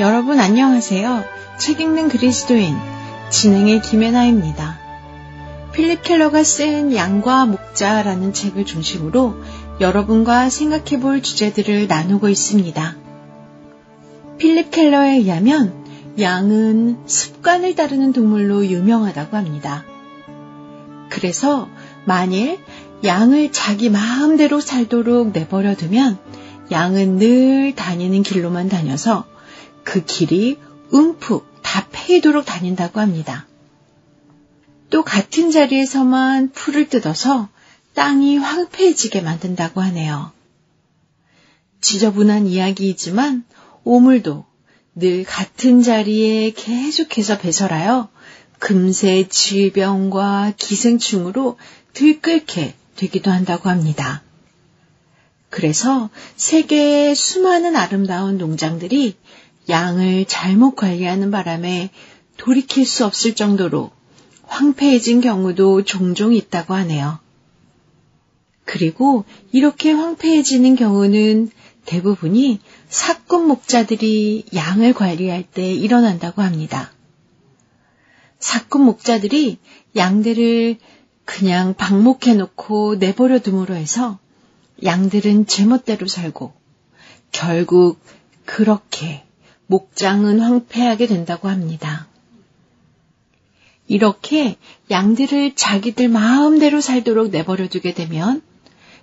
여러분 안녕하세요. 책 읽는 그리스도인 진행의 김혜나입니다. 필립 켈러가 쓴 양과 목자라는 책을 중심으로 여러분과 생각해 볼 주제들을 나누고 있습니다. 필립 켈러에 의하면 양은 습관을 따르는 동물로 유명하다고 합니다. 그래서 만일 양을 자기 마음대로 살도록 내버려 두면 양은 늘 다니는 길로만 다녀서 그 길이 움푹 다 패이도록 다닌다고 합니다. 또 같은 자리에서만 풀을 뜯어서 땅이 황폐해지게 만든다고 하네요. 지저분한 이야기이지만 오물도 늘 같은 자리에 계속해서 배설하여 금세 질병과 기생충으로 들끓게 되기도 한다고 합니다. 그래서 세계의 수많은 아름다운 농장들이 양을 잘못 관리하는 바람에 돌이킬 수 없을 정도로 황폐해진 경우도 종종 있다고 하네요. 그리고 이렇게 황폐해지는 경우는 대부분이 사꾼 목자들이 양을 관리할 때 일어난다고 합니다. 사꾼 목자들이 양들을 그냥 방목해 놓고 내버려 둠으로 해서 양들은 제멋대로 살고 결국 그렇게 목장은 황폐하게 된다고 합니다. 이렇게 양들을 자기들 마음대로 살도록 내버려 두게 되면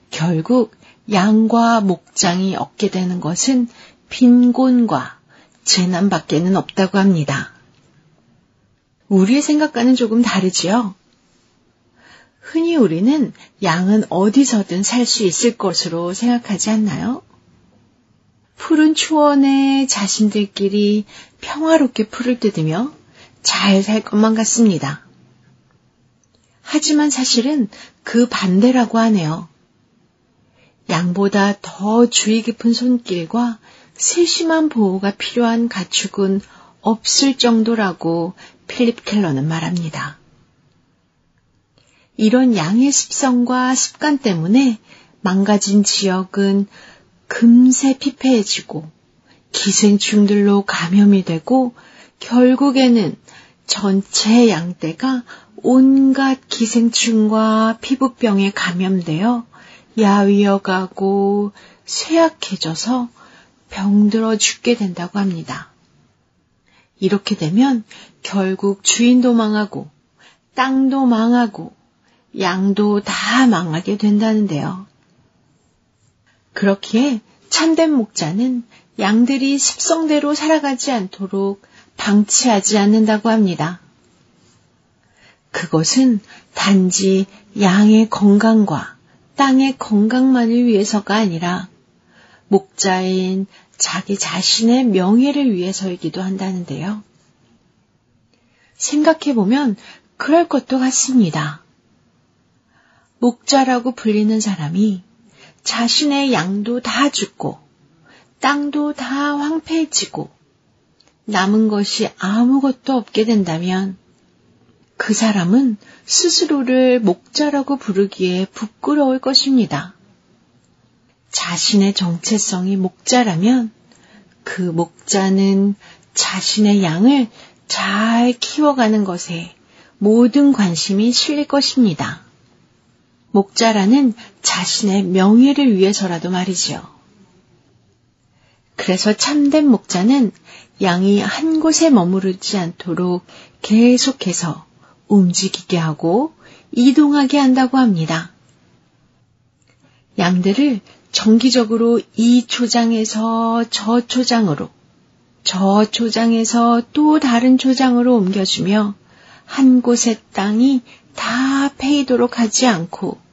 결국 양과 목장이 얻게 되는 것은 빈곤과 재난밖에는 없다고 합니다. 우리의 생각과는 조금 다르지요? 흔히 우리는 양은 어디서든 살 수 있을 것으로 생각하지 않나요? 푸른 초원에 자신들끼리 평화롭게 풀을 뜯으며 잘 살 것만 같습니다. 하지만 사실은 그 반대라고 하네요. 양보다 더 주의 깊은 손길과 세심한 보호가 필요한 가축은 없을 정도라고 필립 켈러는 말합니다. 이런 양의 습성과 습관 때문에 망가진 지역은 금세 피폐해지고 기생충들로 감염이 되고 결국에는 전체 양떼가 온갖 기생충과 피부병에 감염되어 야위어 가고 쇠약해져서 병들어 죽게 된다고 합니다. 이렇게 되면 결국 주인도 망하고 땅도 망하고 양도 다 망하게 된다는데요. 그렇기에 참된 목자는 양들이 습성대로 살아가지 않도록 방치하지 않는다고 합니다. 그것은 단지 양의 건강과 땅의 건강만을 위해서가 아니라 목자인 자기 자신의 명예를 위해서이기도 한다는데요. 생각해보면 그럴 것도 같습니다. 목자라고 불리는 사람이 자신의 양도 다 죽고 땅도 다 황폐해지고 남은 것이 아무것도 없게 된다면 그 사람은 스스로를 목자라고 부르기에 부끄러울 것입니다. 자신의 정체성이 목자라면 그 목자는 자신의 양을 잘 키워가는 것에 모든 관심이 실릴 것입니다. 목자라는 자신의 명예를 위해서라도 말이지요. 그래서 참된 목자는 양이 한 곳에 머무르지 않도록 계속해서 움직이게 하고 이동하게 한다고 합니다. 양들을 정기적으로 이 초장에서 저 초장으로, 저 초장에서 또 다른 초장으로 옮겨주며 한 곳의 땅이 다 패이도록 하지 않고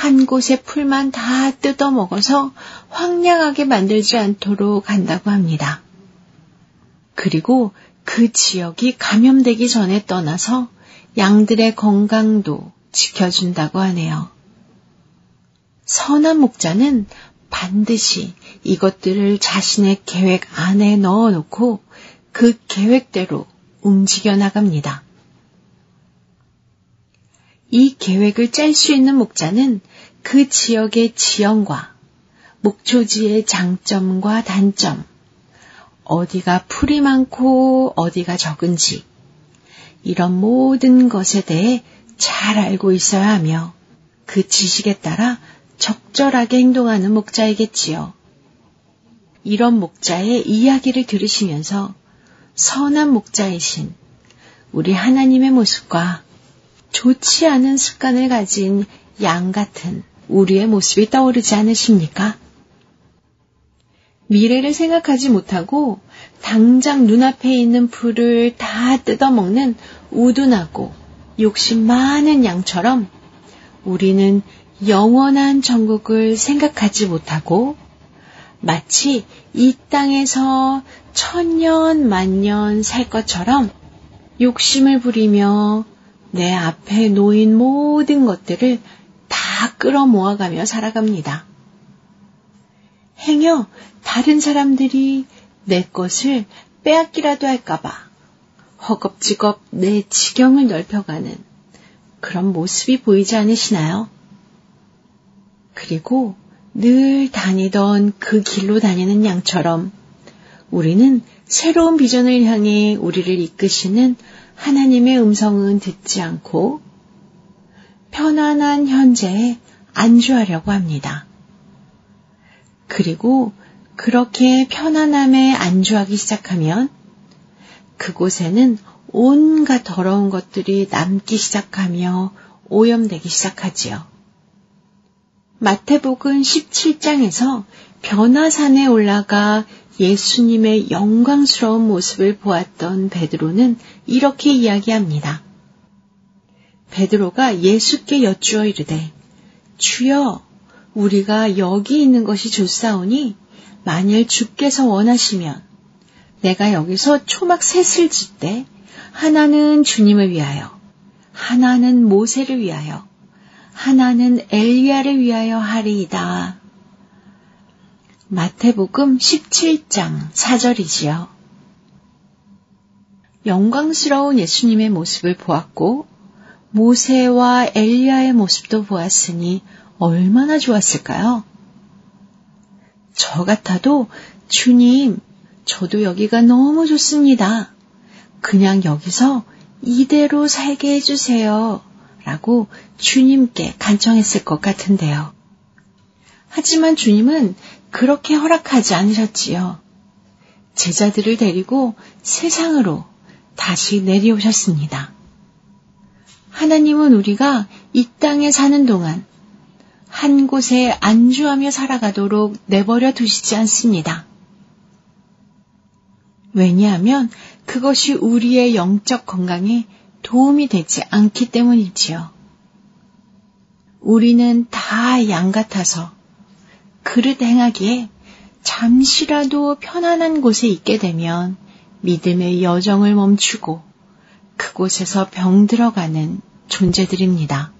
한 곳의 풀만 다 뜯어 먹어서 황량하게 만들지 않도록 한다고 합니다. 그리고 그 지역이 감염되기 전에 떠나서 양들의 건강도 지켜준다고 하네요. 선한 목자는 반드시 이것들을 자신의 계획 안에 넣어 놓고 그 계획대로 움직여 나갑니다. 이 계획을 짤 수 있는 목자는 그 지역의 지형과 목초지의 장점과 단점, 어디가 풀이 많고 어디가 적은지, 이런 모든 것에 대해 잘 알고 있어야 하며 그 지식에 따라 적절하게 행동하는 목자이겠지요. 이런 목자의 이야기를 들으시면서 선한 목자이신 우리 하나님의 모습과 좋지 않은 습관을 가진 양 같은 우리의 모습이 떠오르지 않으십니까? 미래를 생각하지 못하고 당장 눈앞에 있는 풀을 다 뜯어먹는 우둔하고 욕심 많은 양처럼 우리는 영원한 천국을 생각하지 못하고 마치 이 땅에서 천년 만년 살 것처럼 욕심을 부리며 내 앞에 놓인 모든 것들을 다 끌어모아가며 살아갑니다. 행여 다른 사람들이 내 것을 빼앗기라도 할까봐 허겁지겁 내 지경을 넓혀가는 그런 모습이 보이지 않으시나요? 그리고 늘 다니던 그 길로 다니는 양처럼 우리는 새로운 비전을 향해 우리를 이끄시는 하나님의 음성은 듣지 않고 편안한 현재에 안주하려고 합니다. 그리고 그렇게 편안함에 안주하기 시작하면 그곳에는 온갖 더러운 것들이 남기 시작하며 오염되기 시작하지요. 마태복음 17장에서 변화산에 올라가 예수님의 영광스러운 모습을 보았던 베드로는 이렇게 이야기합니다. 베드로가 예수께 여쭈어 이르되 주여 우리가 여기 있는 것이 좋사오니 만일 주께서 원하시면 내가 여기서 초막 셋을 짓되 하나는 주님을 위하여 하나는 모세를 위하여 하나는 엘리야를 위하여 하리이다. 마태복음 17장 4절이지요. 영광스러운 예수님의 모습을 보았고 모세와 엘리야의 모습도 보았으니 얼마나 좋았을까요? 저 같아도 주님, 저도 여기가 너무 좋습니다. 그냥 여기서 이대로 살게 해주세요. 라고 주님께 간청했을 것 같은데요. 하지만 주님은 그렇게 허락하지 않으셨지요. 제자들을 데리고 세상으로 다시 내려오셨습니다. 하나님은 우리가 이 땅에 사는 동안 한 곳에 안주하며 살아가도록 내버려 두시지 않습니다. 왜냐하면 그것이 우리의 영적 건강에 도움이 되지 않기 때문이지요. 우리는 다 양 같아서 그릇 행하기에 잠시라도 편안한 곳에 있게 되면 믿음의 여정을 멈추고 그곳에서 병들어가는 존재들입니다.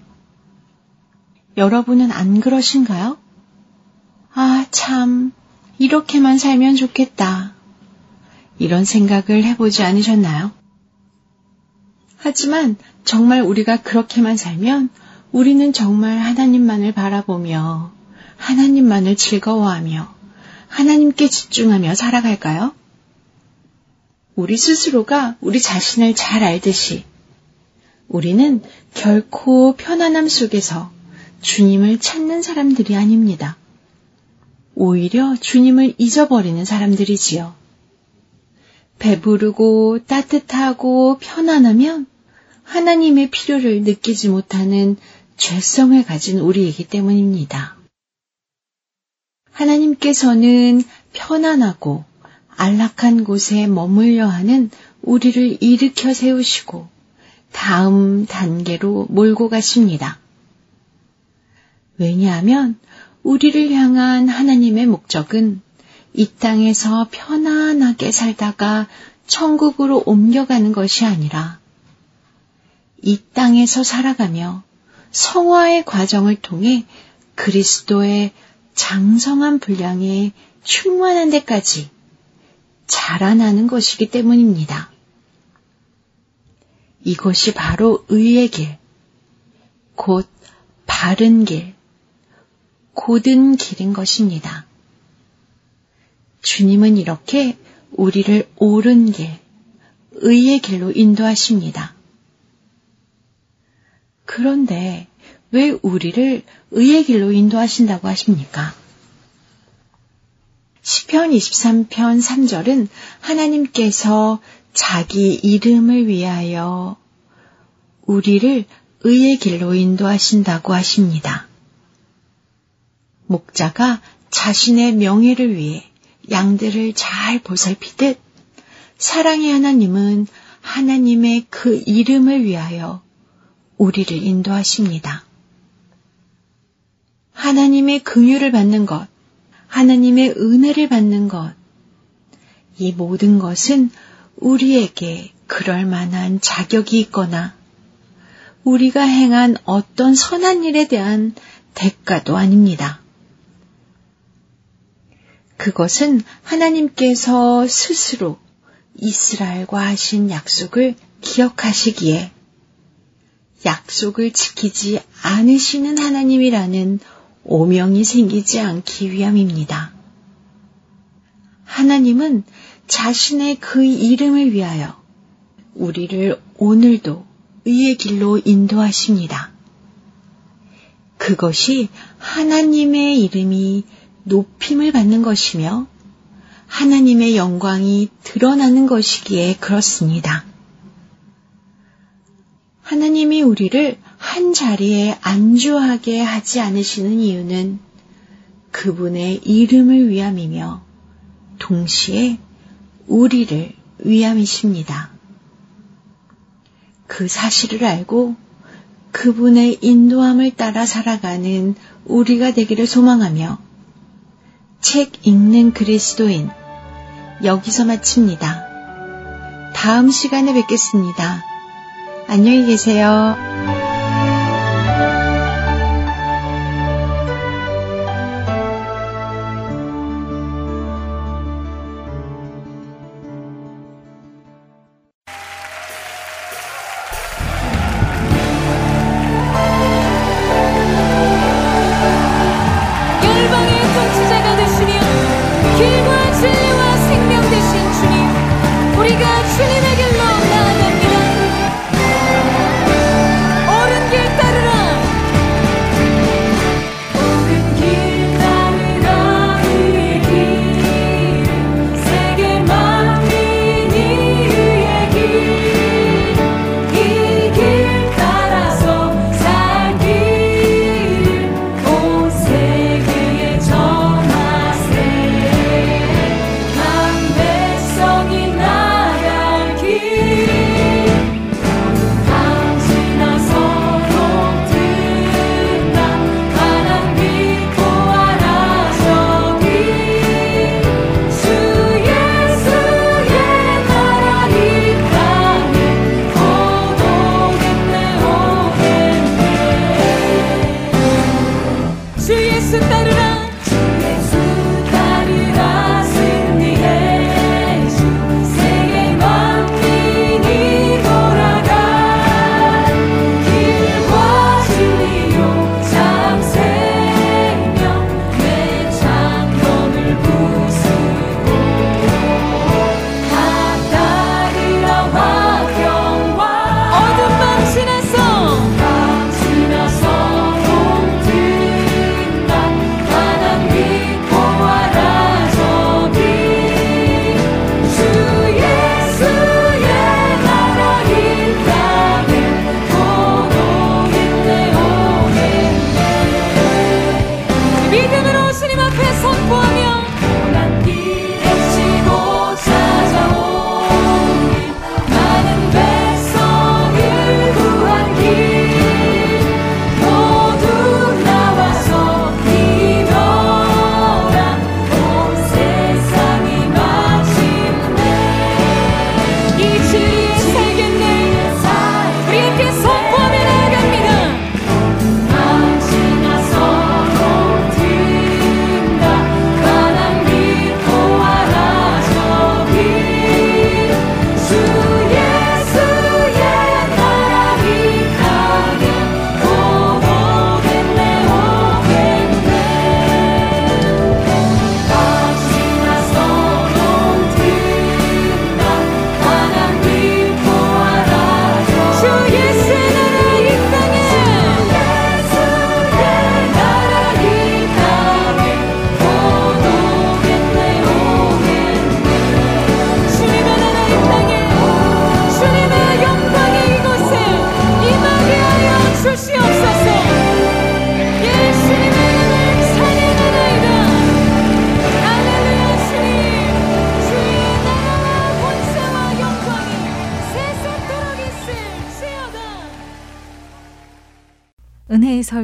여러분은 안 그러신가요? 아, 참, 이렇게만 살면 좋겠다. 이런 생각을 해보지 않으셨나요? 하지만 정말 우리가 그렇게만 살면 우리는 정말 하나님만을 바라보며 하나님만을 즐거워하며 하나님께 집중하며 살아갈까요? 우리 스스로가 우리 자신을 잘 알듯이 우리는 결코 편안함 속에서 주님을 찾는 사람들이 아닙니다. 오히려 주님을 잊어버리는 사람들이지요. 배부르고 따뜻하고 편안하면 하나님의 필요를 느끼지 못하는 죄성을 가진 우리이기 때문입니다. 하나님께서는 편안하고 안락한 곳에 머물려 하는 우리를 일으켜 세우시고 다음 단계로 몰고 가십니다. 왜냐하면 우리를 향한 하나님의 목적은 이 땅에서 편안하게 살다가 천국으로 옮겨가는 것이 아니라 이 땅에서 살아가며 성화의 과정을 통해 그리스도의 장성한 분량에 충만한 데까지 자라나는 것이기 때문입니다. 이것이 바로 의의 길, 곧 바른 길, 고든 길인 것입니다. 주님은 이렇게 우리를 옳은 길, 의의 길로 인도하십니다. 그런데 왜 우리를 의의 길로 인도하신다고 하십니까? 시편 23편 3절은 하나님께서 자기 이름을 위하여 우리를 의의 길로 인도하신다고 하십니다. 목자가 자신의 명예를 위해 양들을 잘 보살피듯 사랑의 하나님은 하나님의 그 이름을 위하여 우리를 인도하십니다. 하나님의 긍휼을 받는 것, 하나님의 은혜를 받는 것, 이 모든 것은 우리에게 그럴 만한 자격이 있거나 우리가 행한 어떤 선한 일에 대한 대가도 아닙니다. 그것은 하나님께서 스스로 이스라엘과 하신 약속을 기억하시기에 약속을 지키지 않으시는 하나님이라는 오명이 생기지 않기 위함입니다. 하나님은 자신의 그 이름을 위하여 우리를 오늘도 의의 길로 인도하십니다. 그것이 하나님의 이름이 높임을 받는 것이며 하나님의 영광이 드러나는 것이기에 그렇습니다. 하나님이 우리를 한 자리에 안주하게 하지 않으시는 이유는 그분의 이름을 위함이며 동시에 우리를 위함이십니다. 그 사실을 알고 그분의 인도함을 따라 살아가는 우리가 되기를 소망하며 책 읽는 그리스도인 여기서 마칩니다. 다음 시간에 뵙겠습니다. 안녕히 계세요.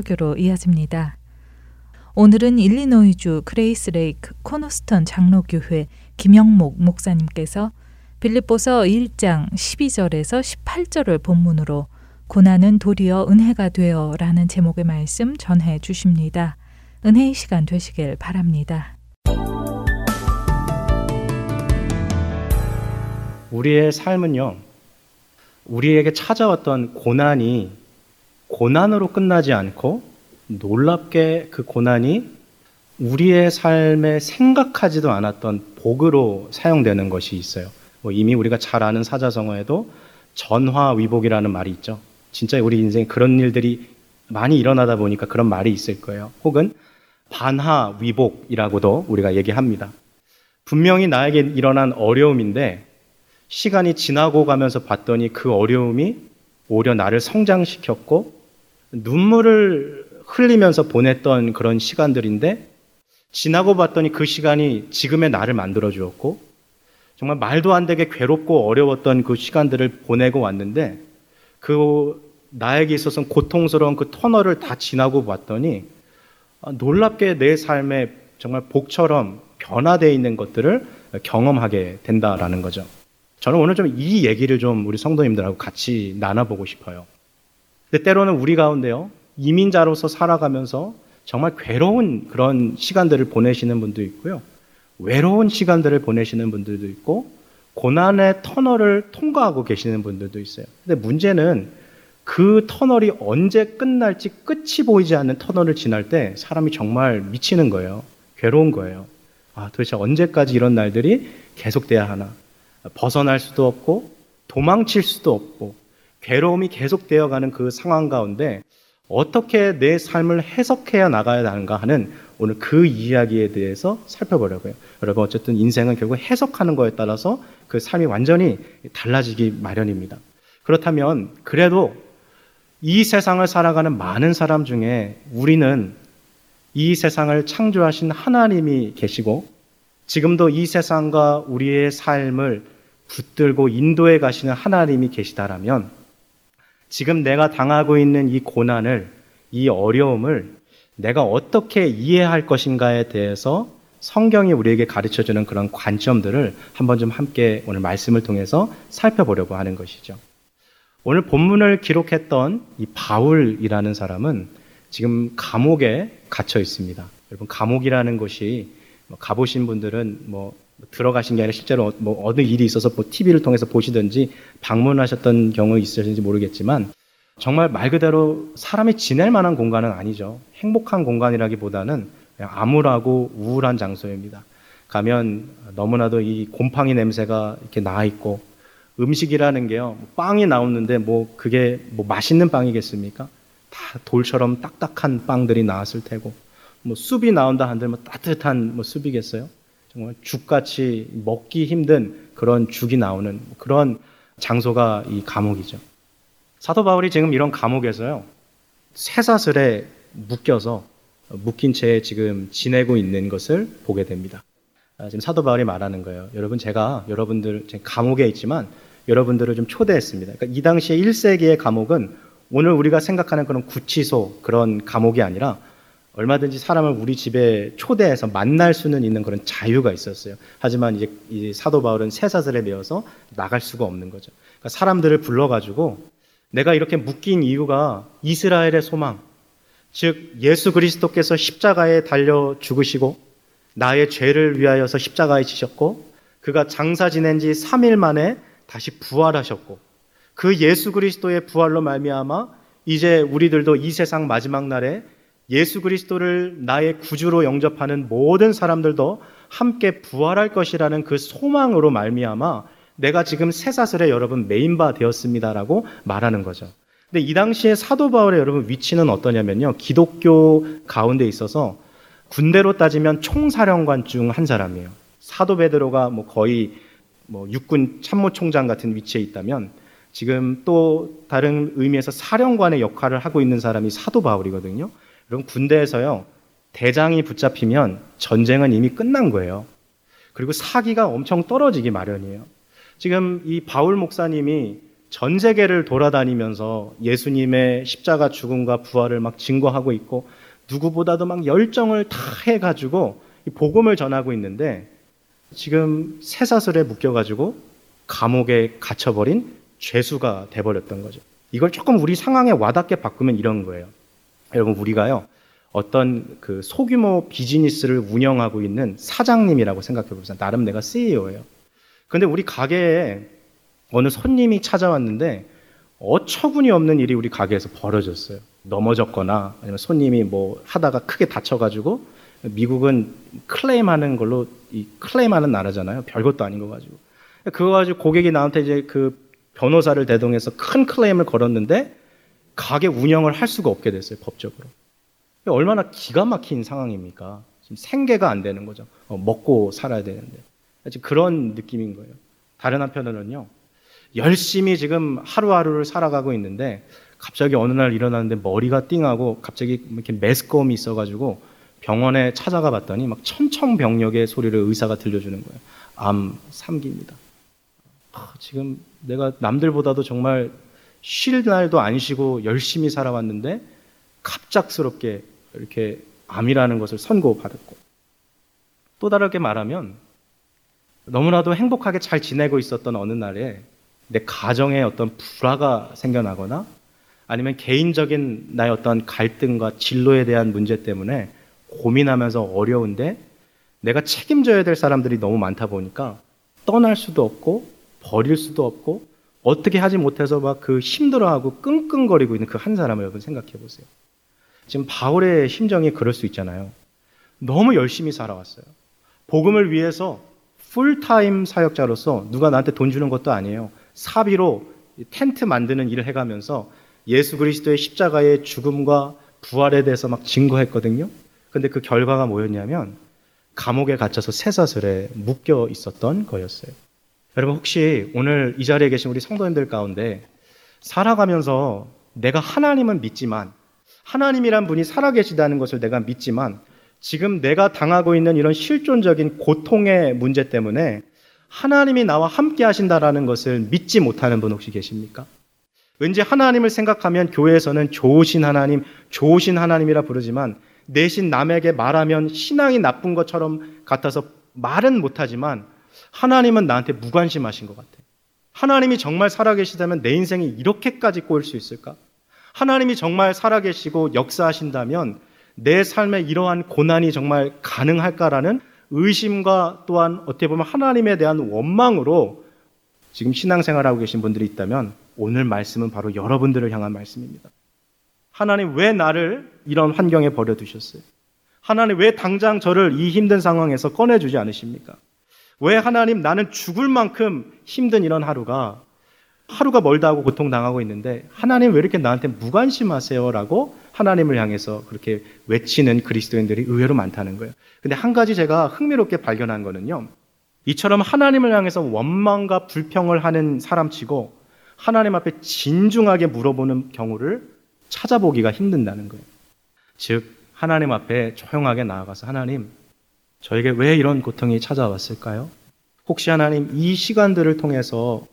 설교로 이어집니다. 오늘은 일리노이주 그레이스 레이크 코너스톤 장로교회 김영목 목사님께서 빌립보서 1장 12절에서 18절을 본문으로 고난은 도리어 은혜가 되어 라는 제목의 말씀 전해 주십니다. 은혜의 시간 되시길 바랍니다. 우리의 삶은요, 우리에게 찾아왔던 고난이 고난으로 끝나지 않고 놀랍게 그 고난이 우리의 삶에 생각하지도 않았던 복으로 사용되는 것이 있어요. 뭐 이미 우리가 잘 아는 사자성어에도 전화위복이라는 말이 있죠. 진짜 우리 인생에 그런 일들이 많이 일어나다 보니까 그런 말이 있을 거예요. 혹은 반하위복이라고도 우리가 얘기합니다. 분명히 나에게 일어난 어려움인데 시간이 지나고 가면서 봤더니 그 어려움이 오히려 나를 성장시켰고 눈물을 흘리면서 보냈던 그런 시간들인데 지나고 봤더니 그 시간이 지금의 나를 만들어 주었고 정말 말도 안 되게 괴롭고 어려웠던 그 시간들을 보내고 왔는데 그 나에게 있어서는 고통스러운 그 터널을 다 지나고 봤더니 놀랍게 내 삶에 정말 복처럼 변화되어 있는 것들을 경험하게 된다라는 거죠. 저는 오늘 좀 이 얘기를 좀 우리 성도님들하고 같이 나눠보고 싶어요. 근데 때로는 우리 가운데요, 이민자로서 살아가면서 정말 괴로운 그런 시간들을 보내시는 분도 있고요. 외로운 시간들을 보내시는 분들도 있고, 고난의 터널을 통과하고 계시는 분들도 있어요. 근데 문제는 그 터널이 언제 끝날지 끝이 보이지 않는 터널을 지날 때 사람이 정말 미치는 거예요. 괴로운 거예요. 아, 도대체 언제까지 이런 날들이 계속돼야 하나? 벗어날 수도 없고 도망칠 수도 없고 괴로움이 계속되어 가는 그 상황 가운데 어떻게 내 삶을 해석해야 나가야 하는가 하는 오늘 그 이야기에 대해서 살펴보려고요. 여러분 어쨌든 인생은 결국 해석하는 거에 따라서 그 삶이 완전히 달라지기 마련입니다. 그렇다면 그래도 이 세상을 살아가는 많은 사람 중에 우리는 이 세상을 창조하신 하나님이 계시고 지금도 이 세상과 우리의 삶을 붙들고 인도해 가시는 하나님이 계시다라면 지금 내가 당하고 있는 이 고난을, 이 어려움을 내가 어떻게 이해할 것인가에 대해서 성경이 우리에게 가르쳐 주는 그런 관점들을 한번 좀 함께 오늘 말씀을 통해서 살펴보려고 하는 것이죠. 오늘 본문을 기록했던 이 바울이라는 사람은 지금 감옥에 갇혀 있습니다. 여러분, 감옥이라는 곳이 뭐 가보신 분들은 뭐 들어가신 게 아니라 실제로 뭐 어느 일이 있어서 뭐 TV를 통해서 보시든지 방문하셨던 경우 있으신지 모르겠지만 정말 말 그대로 사람이 지낼 만한 공간은 아니죠. 행복한 공간이라기보다는 암울하고 우울한 장소입니다. 가면 너무나도 이 곰팡이 냄새가 이렇게 나 있고 음식이라는 게요. 빵이 나오는데 뭐 그게 뭐 맛있는 빵이겠습니까? 다 돌처럼 딱딱한 빵들이 나왔을 테고 뭐 숲이 나온다 한들 뭐 따뜻한 뭐 숲이겠어요? 정말 죽같이 먹기 힘든 그런 죽이 나오는 그런 장소가 이 감옥이죠. 사도 바울이 지금 이런 감옥에서요, 쇠사슬에 묶여서 묶인 채 지금 지내고 있는 것을 보게 됩니다. 아, 지금 사도 바울이 말하는 거예요. 여러분, 제가 여러분들, 감옥에 있지만 여러분들을 좀 초대했습니다. 그러니까 이 당시에 1세기의 감옥은 오늘 우리가 생각하는 그런 구치소, 그런 감옥이 아니라 얼마든지 사람을 우리 집에 초대해서 만날 수는 있는 그런 자유가 있었어요. 하지만 이제, 사도 바울은 쇠사슬에 매어서 나갈 수가 없는 거죠. 그러니까 사람들을 불러가지고 내가 이렇게 묶인 이유가 이스라엘의 소망, 즉 예수 그리스도께서 십자가에 달려 죽으시고 나의 죄를 위하여서 십자가에 지셨고 그가 장사 지낸 지 3일 만에 다시 부활하셨고 그 예수 그리스도의 부활로 말미암아 이제 우리들도 이 세상 마지막 날에 예수 그리스도를 나의 구주로 영접하는 모든 사람들도 함께 부활할 것이라는 그 소망으로 말미암아 내가 지금 쇠사슬에 여러분 메인바 되었습니다라고 말하는 거죠. 근데 이 당시에 사도 바울의 여러분 위치는 어떠냐면요. 기독교 가운데 있어서 군대로 따지면 총사령관 중 한 사람이에요. 사도 베드로가 뭐 거의 뭐 육군 참모총장 같은 위치에 있다면 지금 또 다른 의미에서 사령관의 역할을 하고 있는 사람이 사도 바울이거든요. 여러분 군대에서요 대장이 붙잡히면 전쟁은 이미 끝난 거예요. 그리고 사기가 엄청 떨어지기 마련이에요. 지금 이 바울 목사님이 전 세계를 돌아다니면서 예수님의 십자가 죽음과 부활을 막 증거하고 있고 누구보다도 막 열정을 다 해가지고 복음을 전하고 있는데 지금 쇠사슬에 묶여가지고 감옥에 갇혀버린 죄수가 돼버렸던 거죠. 이걸 조금 우리 상황에 와닿게 바꾸면 이런 거예요. 여러분 우리가요 어떤 그 소규모 비즈니스를 운영하고 있는 사장님이라고 생각해 보세요. 나름 내가 CEO예요. 근데 우리 가게에 어느 손님이 찾아왔는데 어처구니 없는 일이 우리 가게에서 벌어졌어요. 넘어졌거나 아니면 손님이 뭐 하다가 크게 다쳐가지고 미국은 클레임하는 걸로 이 클레임하는 나라잖아요. 별것도 아닌 거 가지고 그거 가지고 고객이 나한테 이제 그 변호사를 대동해서 큰 클레임을 걸었는데 가게 운영을 할 수가 없게 됐어요 법적으로. 얼마나 기가 막힌 상황입니까? 지금 생계가 안 되는 거죠. 어, 먹고 살아야 되는데. 지금 그런 느낌인 거예요. 다른 한편으로는요. 열심히 지금 하루하루를 살아가고 있는데 갑자기 어느 날 일어났는데 머리가 띵하고 갑자기 이렇게 메스꺼움이 있어가지고 병원에 찾아가 봤더니 막 천청병력의 소리를 의사가 들려주는 거예요. 암 3기입니다. 아, 지금 내가 남들보다도 정말 쉴 날도 안 쉬고 열심히 살아왔는데 갑작스럽게 이렇게 암이라는 것을 선고받았고 또 다르게 말하면 너무나도 행복하게 잘 지내고 있었던 어느 날에 내 가정에 어떤 불화가 생겨나거나 아니면 개인적인 나의 어떤 갈등과 진로에 대한 문제 때문에 고민하면서 어려운데 내가 책임져야 될 사람들이 너무 많다 보니까 떠날 수도 없고 버릴 수도 없고 어떻게 하지 못해서 막 그 힘들어하고 끙끙거리고 있는 그 한 사람을 여러분 생각해 보세요. 지금 바울의 심정이 그럴 수 있잖아요. 너무 열심히 살아왔어요. 복음을 위해서 풀타임 사역자로서 누가 나한테 돈 주는 것도 아니에요. 사비로 텐트 만드는 일을 해가면서 예수 그리스도의 십자가의 죽음과 부활에 대해서 막 증거했거든요. 근데 그 결과가 뭐였냐면 감옥에 갇혀서 쇠사슬에 묶여 있었던 거였어요. 여러분 혹시 오늘 이 자리에 계신 우리 성도님들 가운데 살아가면서 내가 하나님은 믿지만 하나님이란 분이 살아계시다는 것을 내가 믿지만 지금 내가 당하고 있는 이런 실존적인 고통의 문제 때문에 하나님이 나와 함께 하신다라는 것을 믿지 못하는 분 혹시 계십니까? 왠지 하나님을 생각하면 교회에서는 좋으신 하나님, 좋으신 하나님이라 부르지만 내신 남에게 말하면 신앙이 나쁜 것처럼 같아서 말은 못하지만 하나님은 나한테 무관심하신 것 같아. 하나님이 정말 살아계시다면 내 인생이 이렇게까지 꼬일 수 있을까? 하나님이 정말 살아계시고 역사하신다면 내 삶에 이러한 고난이 정말 가능할까라는 의심과 또한 어떻게 보면 하나님에 대한 원망으로 지금 신앙생활하고 계신 분들이 있다면 오늘 말씀은 바로 여러분들을 향한 말씀입니다. 하나님 왜 나를 이런 환경에 버려두셨어요? 하나님 왜 당장 저를 이 힘든 상황에서 꺼내주지 않으십니까? 왜 하나님 나는 죽을 만큼 힘든 이런 하루가 하루가 멀다 하고 고통당하고 있는데 하나님 왜 이렇게 나한테 무관심하세요? 라고 하나님을 향해서 그렇게 외치는 그리스도인들이 의외로 많다는 거예요. 근데 한 가지 제가 흥미롭게 발견한 거는요. 이처럼 하나님을 향해서 원망과 불평을 하는 사람치고 하나님 앞에 진중하게 물어보는 경우를 찾아보기가 힘든다는 거예요. 즉, 하나님 앞에 조용하게 나아가서 하나님, 저에게 왜 이런 고통이 찾아왔을까요? 혹시 하나님 이 시간들을 통해서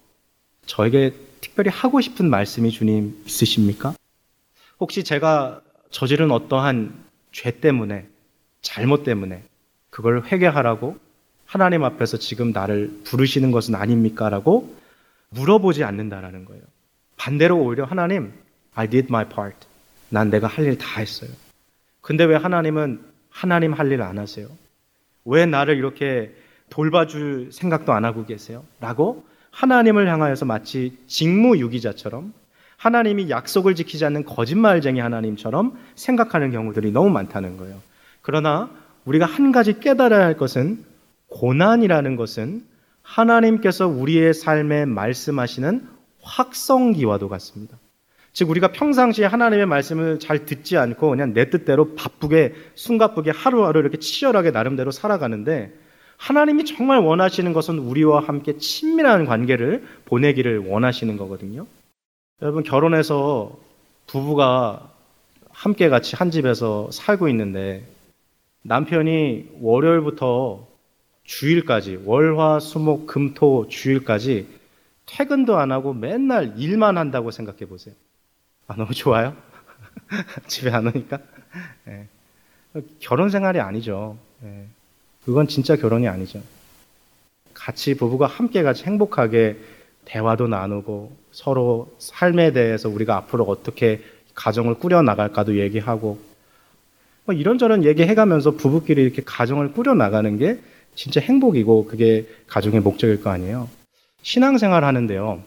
저에게 특별히 하고 싶은 말씀이 주님 있으십니까? 혹시 제가 저지른 어떠한 죄 때문에, 잘못 때문에 그걸 회개하라고 하나님 앞에서 지금 나를 부르시는 것은 아닙니까? 라고 물어보지 않는다라는 거예요. 반대로 오히려 하나님, I did my part. 난 내가 할 일 다 했어요. 근데 왜 하나님은 하나님 할 일 안 하세요? 왜 나를 이렇게 돌봐줄 생각도 안 하고 계세요? 라고 하나님을 향하여서 마치 직무유기자처럼 하나님이 약속을 지키지 않는 거짓말쟁이 하나님처럼 생각하는 경우들이 너무 많다는 거예요. 그러나 우리가 한 가지 깨달아야 할 것은 고난이라는 것은 하나님께서 우리의 삶에 말씀하시는 확성기와도 같습니다. 즉 우리가 평상시에 하나님의 말씀을 잘 듣지 않고 그냥 내 뜻대로 바쁘게 숨가쁘게 하루하루 이렇게 치열하게 나름대로 살아가는데 하나님이 정말 원하시는 것은 우리와 함께 친밀한 관계를 보내기를 원하시는 거거든요. 여러분 결혼해서 부부가 함께 같이 한 집에서 살고 있는데 남편이 월요일부터 주일까지 월화 수목 금토 주일까지 퇴근도 안 하고 맨날 일만 한다고 생각해 보세요. 아, 너무 좋아요? 집에 안 오니까? 네. 결혼 생활이 아니죠. 네. 그건 진짜 결혼이 아니죠. 같이 부부가 함께 같이 행복하게 대화도 나누고 서로 삶에 대해서 우리가 앞으로 어떻게 가정을 꾸려 나갈까도 얘기하고 뭐 이런저런 얘기해가면서 부부끼리 이렇게 가정을 꾸려 나가는 게 진짜 행복이고 그게 가정의 목적일 거 아니에요. 신앙생활 하는데요.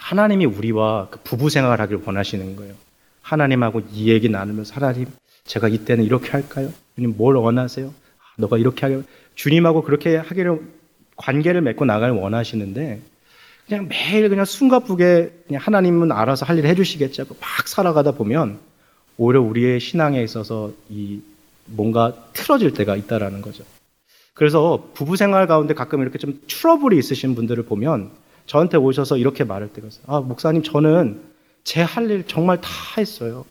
하나님이 우리와 그 부부 생활 하길 원하시는 거예요. 하나님하고 이 얘기 나누면서 하나님 제가 이때는 이렇게 할까요? 주님 뭘 원하세요? 아, 너가 이렇게 하길 주님하고 그렇게 하기를 관계를 맺고 나가길 원하시는데 그냥 매일 그냥 숨가쁘게 그냥 하나님은 알아서 할 일 해주시겠지 하고 막 살아가다 보면 오히려 우리의 신앙에 있어서 이 뭔가 틀어질 때가 있다라는 거죠. 그래서 부부 생활 가운데 가끔 이렇게 좀 트러블이 있으신 분들을 보면 저한테 오셔서 이렇게 말할 때가 있어요. 아, 목사님, 저는 제 할 일 정말 다 했어요.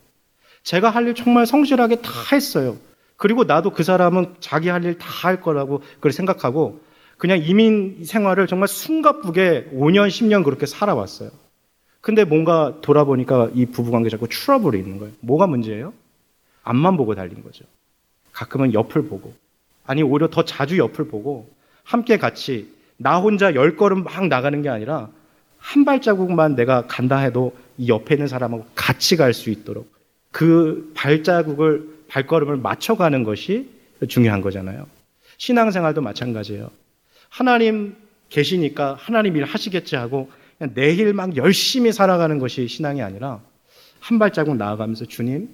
제가 할 일 정말 성실하게 다 했어요. 그리고 나도 그 사람은 자기 할 일 다 할 거라고 그걸 생각하고 그냥 이민 생활을 정말 숨가쁘게 5년, 10년 그렇게 살아왔어요. 근데 뭔가 돌아보니까 이 부부 관계 자꾸 트러블이 있는 거예요. 뭐가 문제예요? 앞만 보고 달린 거죠. 가끔은 옆을 보고. 아니, 오히려 더 자주 옆을 보고 함께 같이 나 혼자 열 걸음 막 나가는 게 아니라 한 발자국만 내가 간다 해도 이 옆에 있는 사람하고 같이 갈 수 있도록 그 발자국을, 발걸음을 맞춰가는 것이 중요한 거잖아요. 신앙생활도 마찬가지예요. 하나님 계시니까 하나님 일 하시겠지 하고 내일 막 열심히 살아가는 것이 신앙이 아니라 한 발자국 나아가면서 주님,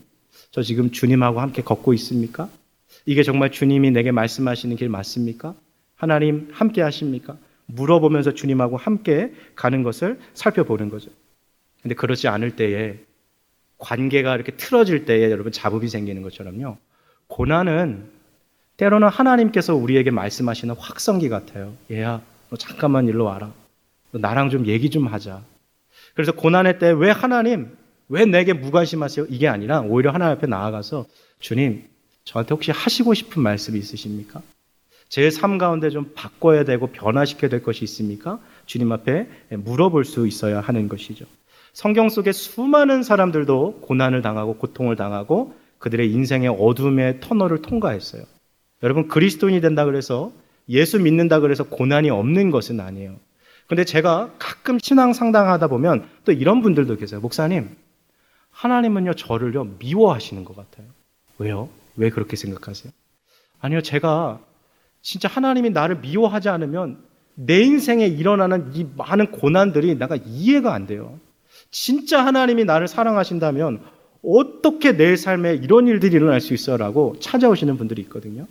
저 지금 주님하고 함께 걷고 있습니까? 이게 정말 주님이 내게 말씀하시는 길 맞습니까? 하나님 함께 하십니까? 물어보면서 주님하고 함께 가는 것을 살펴보는 거죠. 근데 그렇지 않을 때에 관계가 이렇게 틀어질 때에 여러분 자부이 생기는 것처럼요. 고난은 때로는 하나님께서 우리에게 말씀하시는 확성기 같아요. 얘야, 너 잠깐만 일로 와라. 너 나랑 좀 얘기 좀 하자. 그래서 고난의 때 왜 하나님, 왜 내게 무관심하세요? 이게 아니라 오히려 하나님 앞에 나아가서 주님, 저한테 혹시 하시고 싶은 말씀이 있으십니까? 제 삶 가운데 좀 바꿔야 되고 변화시켜야 될 것이 있습니까? 주님 앞에 물어볼 수 있어야 하는 것이죠. 성경 속에 수많은 사람들도 고난을 당하고 고통을 당하고 그들의 인생의 어둠의 터널을 통과했어요. 여러분 그리스도인이 된다 그래서 예수 믿는다 그래서 고난이 없는 것은 아니에요. 근데 제가 가끔 신앙 상담하다 보면 또 이런 분들도 계세요. 목사님, 하나님은요 저를요 미워하시는 것 같아요. 왜요? 왜 그렇게 생각하세요? 아니요, 제가 진짜 하나님이 나를 미워하지 않으면 내 인생에 일어나는 이 많은 고난들이 내가 이해가 안 돼요. 진짜 하나님이 나를 사랑하신다면 어떻게 내 삶에 이런 일들이 일어날 수 있어라고 찾아오시는 분들이 있거든요.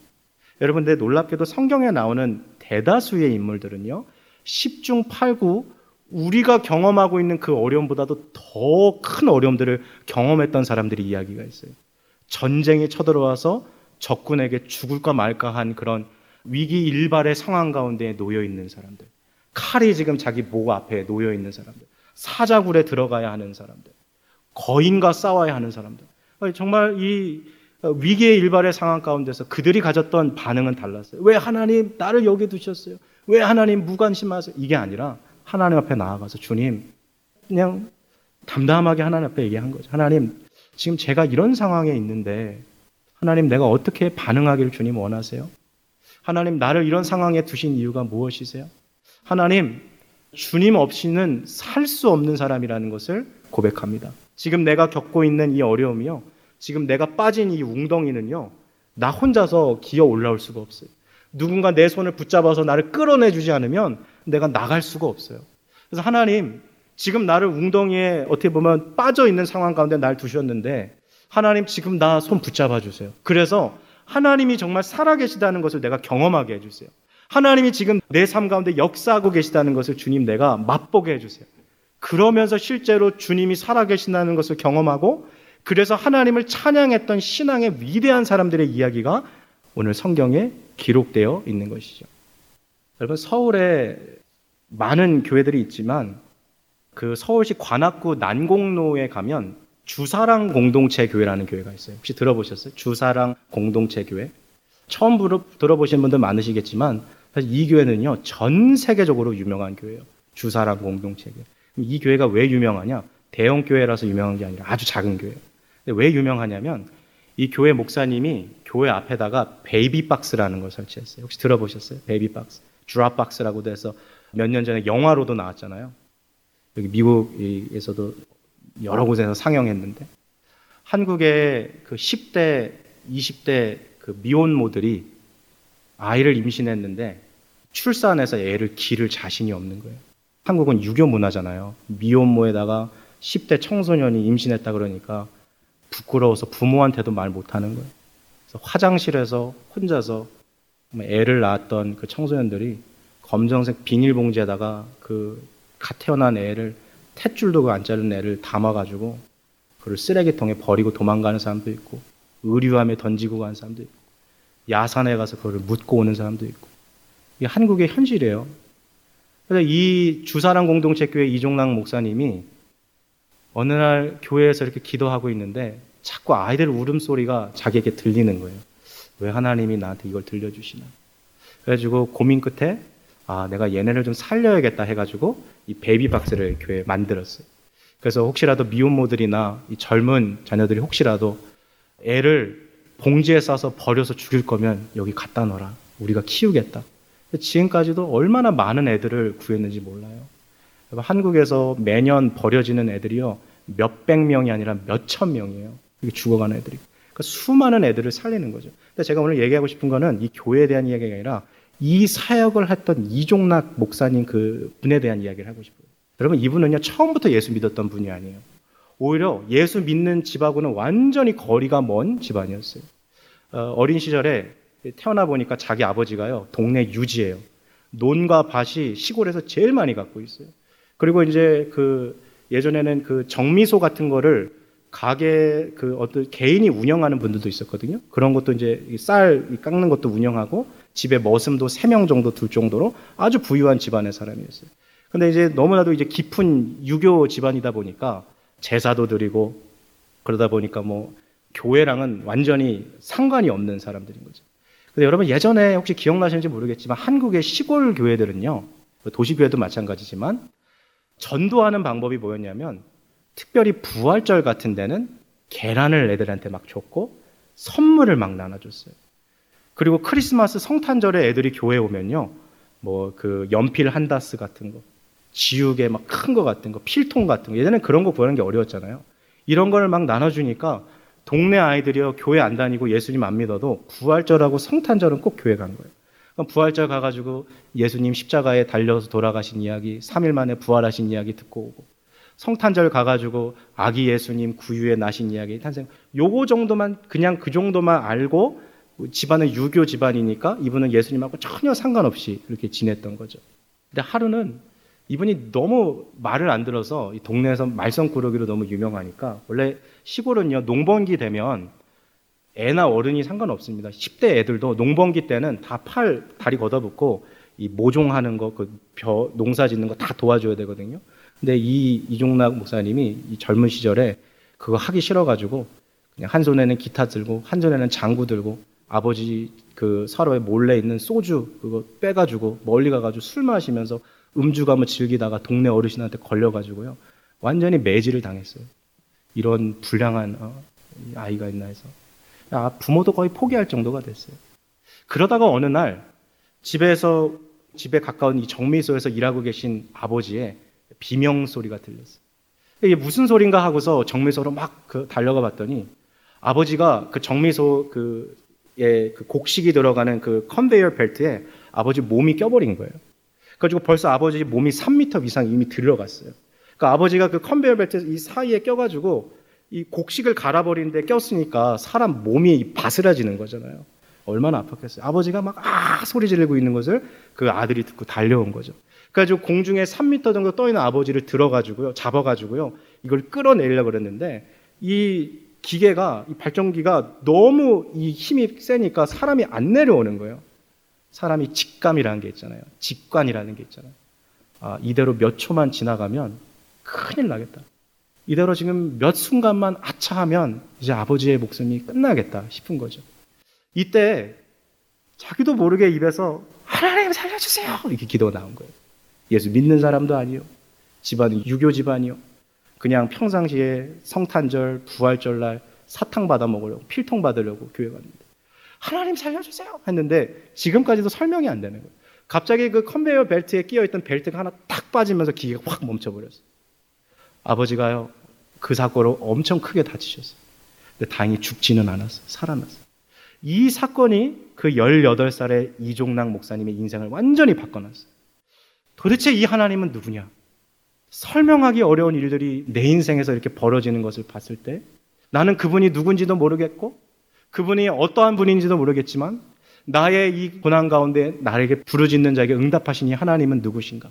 여러분, 근 놀랍게도 성경에 나오는 대다수의 인물들은요, 10중 8구 우리가 경험하고 있는 그 어려움보다도 더 큰 어려움들을 경험했던 사람들이 이야기가 있어요. 전쟁이 쳐들어와서 적군에게 죽을까 말까 한 그런 위기 일발의 상황 가운데 놓여 있는 사람들. 칼이 지금 자기 목 앞에 놓여 있는 사람들. 사자굴에 들어가야 하는 사람들. 거인과 싸워야 하는 사람들. 정말 이 위기의 일발의 상황 가운데서 그들이 가졌던 반응은 달랐어요. 왜 하나님 나를 여기 두셨어요? 왜 하나님 무관심하세요? 이게 아니라 하나님 앞에 나아가서 주님 그냥 담담하게 하나님 앞에 얘기한 거죠. 하나님 지금 제가 이런 상황에 있는데 하나님 내가 어떻게 반응하기를 주님 원하세요? 하나님 나를 이런 상황에 두신 이유가 무엇이세요? 하나님 주님 없이는 살 수 없는 사람이라는 것을 고백합니다. 지금 내가 겪고 있는 이 어려움이요. 지금 내가 빠진 이 웅덩이는요. 나 혼자서 기어 올라올 수가 없어요. 누군가 내 손을 붙잡아서 나를 끌어내 주지 않으면 내가 나갈 수가 없어요. 그래서 하나님 지금 나를 웅덩이에 어떻게 보면 빠져 있는 상황 가운데 날 두셨는데 하나님 지금 나 손 붙잡아 주세요. 그래서 하나님이 정말 살아계시다는 것을 내가 경험하게 해주세요. 하나님이 지금 내 삶 가운데 역사하고 계시다는 것을 주님 내가 맛보게 해주세요. 그러면서 실제로 주님이 살아계신다는 것을 경험하고 그래서 하나님을 찬양했던 신앙의 위대한 사람들의 이야기가 오늘 성경에 기록되어 있는 것이죠. 여러분, 서울에 많은 교회들이 있지만 그 서울시 관악구 난곡로에 가면 주사랑 공동체 교회라는 교회가 있어요. 혹시 들어보셨어요? 주사랑 공동체 교회? 처음 들어보신 분들 많으시겠지만 사실 이 교회는요 전 세계적으로 유명한 교회예요. 주사랑 공동체 교회. 이 교회가 왜 유명하냐? 대형 교회라서 유명한 게 아니라 아주 작은 교회. 근데 왜 유명하냐면 이 교회 목사님이 교회 앞에다가 베이비 박스라는 걸 설치했어요. 혹시 들어보셨어요? 베이비 박스. 드랍 박스라고도 해서 몇 년 전에 영화로도 나왔잖아요. 여기 미국에서도 여러 곳에서 상영했는데 한국의 그 10대, 20대 그 미혼모들이 아이를 임신했는데 출산해서 애를 기를 자신이 없는 거예요. 한국은 유교 문화잖아요. 미혼모에다가 10대 청소년이 임신했다 그러니까 부끄러워서 부모한테도 말 못하는 거예요. 그래서 화장실에서 혼자서 애를 낳았던 그 청소년들이 검정색 비닐봉지에다가 그 갓 태어난 애를 탯줄도 안 자른 애를 담아가지고 그걸 쓰레기통에 버리고 도망가는 사람도 있고 의류함에 던지고 가는 사람도 있고 야산에 가서 그걸 묻고 오는 사람도 있고 이게 한국의 현실이에요. 그래서 이 주사랑 공동체 교회 이종락 목사님이 어느 날 교회에서 이렇게 기도하고 있는데 자꾸 아이들 울음소리가 자기에게 들리는 거예요. 왜 하나님이 나한테 이걸 들려주시나. 그래가지고 고민 끝에 아, 내가 얘네를 좀 살려야겠다 해가지고 이 베이비 박스를 교회에 만들었어요. 그래서 혹시라도 미혼모들이나 이 젊은 자녀들이 혹시라도 애를 봉지에 싸서 버려서 죽일 거면 여기 갖다 넣어라. 우리가 키우겠다. 지금까지도 얼마나 많은 애들을 구했는지 몰라요. 한국에서 매년 버려지는 애들이요. 몇백 명이 아니라 몇천 명이에요. 이게 죽어가는 애들이. 그러니까 수많은 애들을 살리는 거죠. 근데 제가 오늘 얘기하고 싶은 거는 이 교회에 대한 이야기가 아니라 이 사역을 했던 이종락 목사님 그 분에 대한 이야기를 하고 싶어요. 여러분 이분은요 처음부터 예수 믿었던 분이 아니에요. 오히려 예수 믿는 집하고는 완전히 거리가 먼 집안이었어요. 어, 린 시절에 태어나 보니까 자기 아버지가요 동네 유지예요. 논과 밭이 시골에서 제일 많이 갖고 있어요. 그리고 이제 그 예전에는 그 정미소 같은 거를 가게 그 어떤 개인이 운영하는 분들도 있었거든요. 그런 것도 이제 쌀 깎는 것도 운영하고 집에 머슴도 3명 정도 둘 정도로 아주 부유한 집안의 사람이었어요. 근데 이제 너무나도 이제 깊은 유교 집안이다 보니까 제사도 드리고 그러다 보니까 뭐 교회랑은 완전히 상관이 없는 사람들인 거죠. 근데 여러분 예전에 혹시 기억나시는지 모르겠지만 한국의 시골 교회들은요, 도시 교회도 마찬가지지만 전도하는 방법이 뭐였냐면 특별히 부활절 같은 데는 계란을 애들한테 막 줬고 선물을 막 나눠줬어요. 그리고 크리스마스 성탄절에 애들이 교회 오면요. 뭐 그 연필 한 다스 같은 거, 지우개 막 큰 거 같은 거, 필통 같은 거. 예전엔 그런 거 구하는 게 어려웠잖아요. 이런 걸 막 나눠주니까 동네 아이들이요. 교회 안 다니고 예수님 안 믿어도 부활절하고 성탄절은 꼭 교회 간 거예요. 부활절 가가지고 예수님 십자가에 달려서 돌아가신 이야기, 3일 만에 부활하신 이야기 듣고 오고, 성탄절 가가지고 아기 예수님 구유에 나신 이야기 탄생. 요거 정도만 그냥 그 정도만 알고 집안은 유교 집안이니까 이분은 예수님하고 전혀 상관없이 이렇게 지냈던 거죠. 근데 하루는 이분이 너무 말을 안 들어서 이 동네에서 말썽꾸러기로 너무 유명하니까 원래 시골은요 농번기 되면 애나 어른이 상관없습니다. 10대 애들도 농번기 때는 다 팔 다리 걷어붙고 이 모종하는 거, 그 벼, 농사 짓는 거 다 도와줘야 되거든요. 근데 이 이종락 목사님이 이 젊은 시절에 그거 하기 싫어가지고 그냥 한 손에는 기타 들고 한 손에는 장구 들고 아버지 그 서로에 몰래 있는 소주 그거 빼가지고 멀리 가가지고 술 마시면서 음주감을 즐기다가 동네 어르신한테 걸려가지고요 완전히 매질을 당했어요. 이런 불량한 어, 아이가 있나 해서 아, 부모도 거의 포기할 정도가 됐어요. 그러다가 어느 날 집에서 집에 가까운 이 정미소에서 일하고 계신 아버지의 비명 소리가 들렸어요. 이게 무슨 소린가 하고서 정미소로 막 그 달려가 봤더니 아버지가 그 정미소 그, 예, 그 곡식이 들어가는 그 컨베이어 벨트에 아버지 몸이 껴버린 거예요. 그래가지고 벌써 아버지 몸이 3미터 이상 이미 들어갔어요. 그러니까 아버지가 그 컨베이어 벨트 이 사이에 껴가지고 이 곡식을 갈아버리는데 꼈으니까 사람 몸이 바스라지는 거잖아요. 얼마나 아팠겠어요. 아버지가 막, 아! 소리 지르고 있는 것을 그 아들이 듣고 달려온 거죠. 그래가지고 공중에 3미터 정도 떠 있는 아버지를 들어가지고요, 잡아가지고요, 이걸 끌어내려고 그랬는데, 이 기계가, 이 발전기가 너무 이 힘이 세니까 사람이 안 내려오는 거예요. 사람이 직감이라는 게 있잖아요. 직관이라는 게 있잖아요. 아, 이대로 몇 초만 지나가면 큰일 나겠다. 이대로 지금 몇 순간만 아차하면 이제 아버지의 목숨이 끝나겠다 싶은 거죠. 이때 자기도 모르게 입에서 하나님 살려주세요! 이렇게 기도가 나온 거예요. 예수 믿는 사람도 아니요. 집안은 유교 집안이요. 그냥 평상시에 성탄절, 부활절 날 사탕 받아 먹으려고 필통 받으려고 교회 갔는데 하나님 살려주세요 했는데 지금까지도 설명이 안 되는 거예요. 갑자기 그 컨베이어 벨트에 끼어 있던 벨트가 하나 딱 빠지면서 기계가 확 멈춰버렸어요. 아버지가요 그 사고로 엄청 크게 다치셨어요. 근데 다행히 죽지는 않았어요. 살아났어요. 이 사건이 그 18살의 이종락 목사님의 인생을 완전히 바꿔놨어요. 도대체 이 하나님은 누구냐? 설명하기 어려운 일들이 내 인생에서 이렇게 벌어지는 것을 봤을 때 나는 그분이 누군지도 모르겠고 그분이 어떠한 분인지도 모르겠지만 나의 이 고난 가운데 나에게 부르짖는 자에게 응답하신 이 하나님은 누구신가?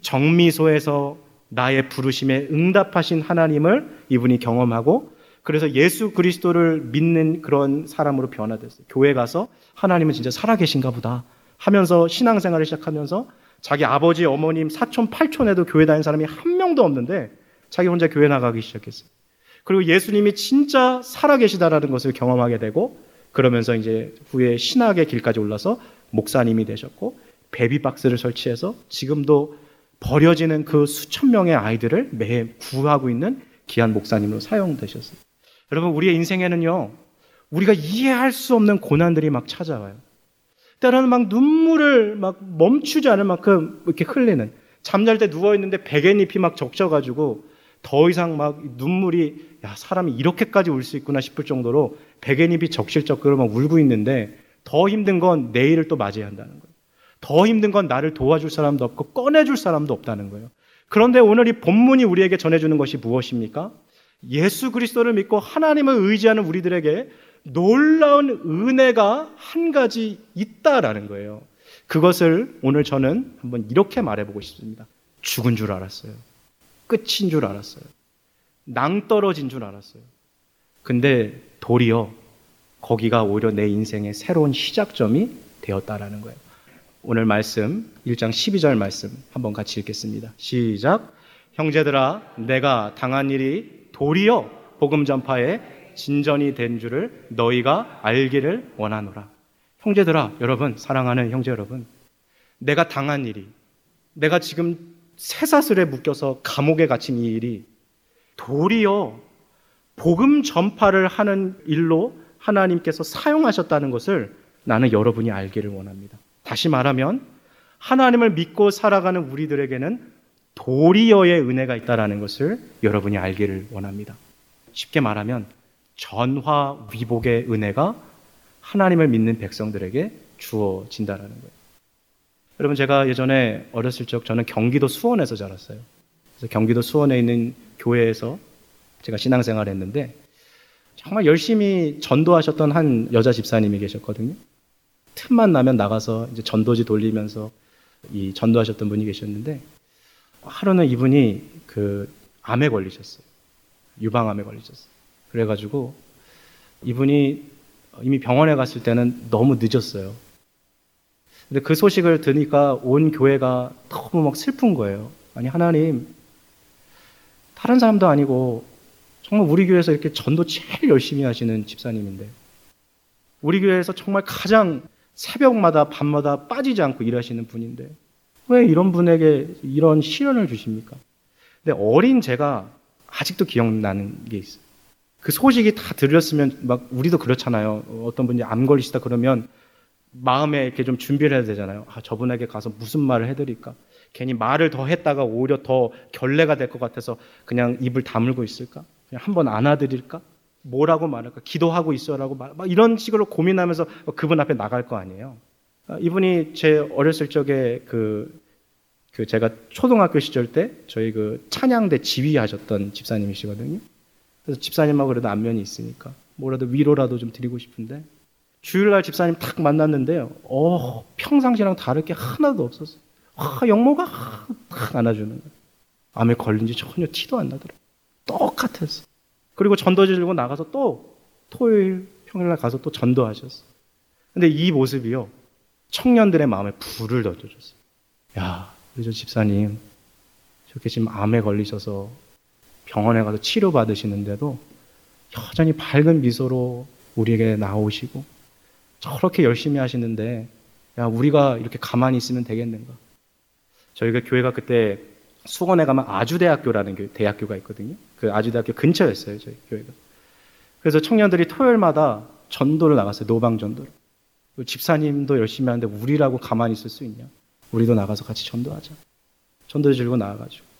정미소에서 나의 부르심에 응답하신 하나님을 이분이 경험하고 그래서 예수 그리스도를 믿는 그런 사람으로 변화됐어요. 교회 가서 하나님은 진짜 살아계신가 보다 하면서 신앙생활을 시작하면서 자기 아버지, 어머님, 사촌, 팔촌에도 교회 다니는 사람이 한 명도 없는데 자기 혼자 교회 나가기 시작했어요. 그리고 예수님이 진짜 살아계시다라는 것을 경험하게 되고 그러면서 이제 후에 신학의 길까지 올라서 목사님이 되셨고 베비박스를 설치해서 지금도 버려지는 그 수천 명의 아이들을 매 구하고 있는 귀한 목사님으로 사용되셨어요. 여러분, 우리의 인생에는요, 우리가 이해할 수 없는 고난들이 막 찾아와요. 때로는 막 눈물을 막 멈추지 않을 만큼 이렇게 흘리는, 잠잘 때 누워 있는데 베갯잎이 막 적셔가지고 더 이상 막 눈물이, 야, 사람이 이렇게까지 울 수 있구나 싶을 정도로 베갯잎이 적실 적으로 막 울고 있는데 더 힘든 건 내일을 또 맞이해야 한다는 거예요. 더 힘든 건 나를 도와줄 사람도 없고 꺼내줄 사람도 없다는 거예요. 그런데 오늘 이 본문이 우리에게 전해주는 것이 무엇입니까? 예수 그리스도를 믿고 하나님을 의지하는 우리들에게 놀라운 은혜가 한 가지 있다라는 거예요. 그것을 오늘 저는 한번 이렇게 말해보고 싶습니다. 죽은 줄 알았어요. 끝인 줄 알았어요. 낭떨어진 줄 알았어요. 근데 도리어 거기가 오히려 내 인생의 새로운 시작점이 되었다라는 거예요. 오늘 말씀 1장 12절 말씀 한번 같이 읽겠습니다. 시작. 형제들아 내가 당한 일이 도리어 복음 전파에 진전이 된 줄을 너희가 알기를 원하노라. 형제들아 여러분 사랑하는 형제 여러분 내가 당한 일이 내가 지금 쇠사슬에 묶여서 감옥에 갇힌 이 일이 도리어 복음 전파를 하는 일로 하나님께서 사용하셨다는 것을 나는 여러분이 알기를 원합니다. 다시 말하면 하나님을 믿고 살아가는 우리들에게는 도리어의 은혜가 있다라는 것을 여러분이 알기를 원합니다. 쉽게 말하면 전화 위복의 은혜가 하나님을 믿는 백성들에게 주어진다라는 거예요. 여러분 제가 예전에 어렸을 적 저는 경기도 수원에서 자랐어요. 그래서 경기도 수원에 있는 교회에서 제가 신앙생활을 했는데 정말 열심히 전도하셨던 한 여자 집사님이 계셨거든요. 틈만 나면 나가서 이제 전도지 돌리면서 이 전도하셨던 분이 계셨는데 하루는 이분이 그 암에 걸리셨어요. 유방암에 걸리셨어요. 그래가지고 이분이 이미 병원에 갔을 때는 너무 늦었어요. 근데 그 소식을 들으니까 온 교회가 너무 막 슬픈 거예요. 아니, 하나님, 다른 사람도 아니고 정말 우리 교회에서 이렇게 전도 제일 열심히 하시는 집사님인데 우리 교회에서 정말 가장 새벽마다 밤마다 빠지지 않고 일하시는 분인데 왜 이런 분에게 이런 시련을 주십니까? 근데 어린 제가 아직도 기억나는 게 있어요. 그 소식이 다 들렸으면 막 우리도 그렇잖아요. 어떤 분이 암 걸리시다 그러면 마음에 이렇게 좀 준비를 해야 되잖아요. 아, 저분에게 가서 무슨 말을 해드릴까? 괜히 말을 더 했다가 오히려 더 결례가 될 것 같아서 그냥 입을 다물고 있을까? 그냥 한번 안아드릴까? 뭐라고 말할까? 기도하고 있어라고 말, 막 이런 식으로 고민하면서 그분 앞에 나갈 거 아니에요. 아, 이분이 제 어렸을 적에 그, 그 제가 초등학교 시절 때 저희 그 찬양대 지휘하셨던 집사님이시거든요. 그래서 집사님하고 그래도 안면이 있으니까 뭐라도 위로라도 좀 드리고 싶은데 주일날 집사님 탁 만났는데요. 어, 평상시랑 다를 게 하나도 없었어요. 아, 영모가 탁 안아주는 거예요. 암에 걸린 지 전혀 티도 안 나더라고요. 똑같았어요. 그리고 전도지 들고 나가서 또 토요일, 평일날 가서 또 전도하셨어요. 근데 이 모습이요. 청년들의 마음에 불을 던져줬어요. 야, 우리 저 집사님, 저렇게 지금 암에 걸리셔서 병원에 가서 치료받으시는데도 여전히 밝은 미소로 우리에게 나오시고 저렇게 열심히 하시는데 야, 우리가 이렇게 가만히 있으면 되겠는가? 저희가 교회가 그때 수원에 가면 아주대학교라는 대학교가 있거든요. 그 아주대학교 근처였어요, 저희 교회가. 그래서 청년들이 토요일마다 전도를 나갔어요. 노방 전도를. 집사님도 열심히 하는데 우리라고 가만히 있을 수 있냐? 우리도 나가서 같이 전도하자. 전도 들고 나가가지고.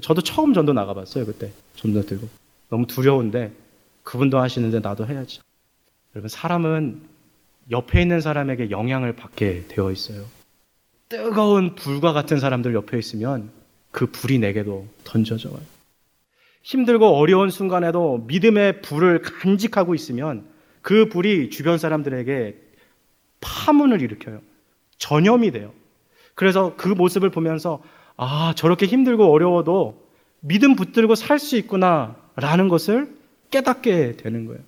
저도 처음 전도 나가봤어요, 그때. 전도 들고. 너무 두려운데 그분도 하시는데 나도 해야지. 여러분, 사람은 옆에 있는 사람에게 영향을 받게 되어 있어요. 뜨거운 불과 같은 사람들 옆에 있으면 그 불이 내게도 던져져 와요. 힘들고 어려운 순간에도 믿음의 불을 간직하고 있으면 그 불이 주변 사람들에게 파문을 일으켜요. 전염이 돼요. 그래서 그 모습을 보면서 아, 저렇게 힘들고 어려워도 믿음 붙들고 살 수 있구나 라는 것을 깨닫게 되는 거예요.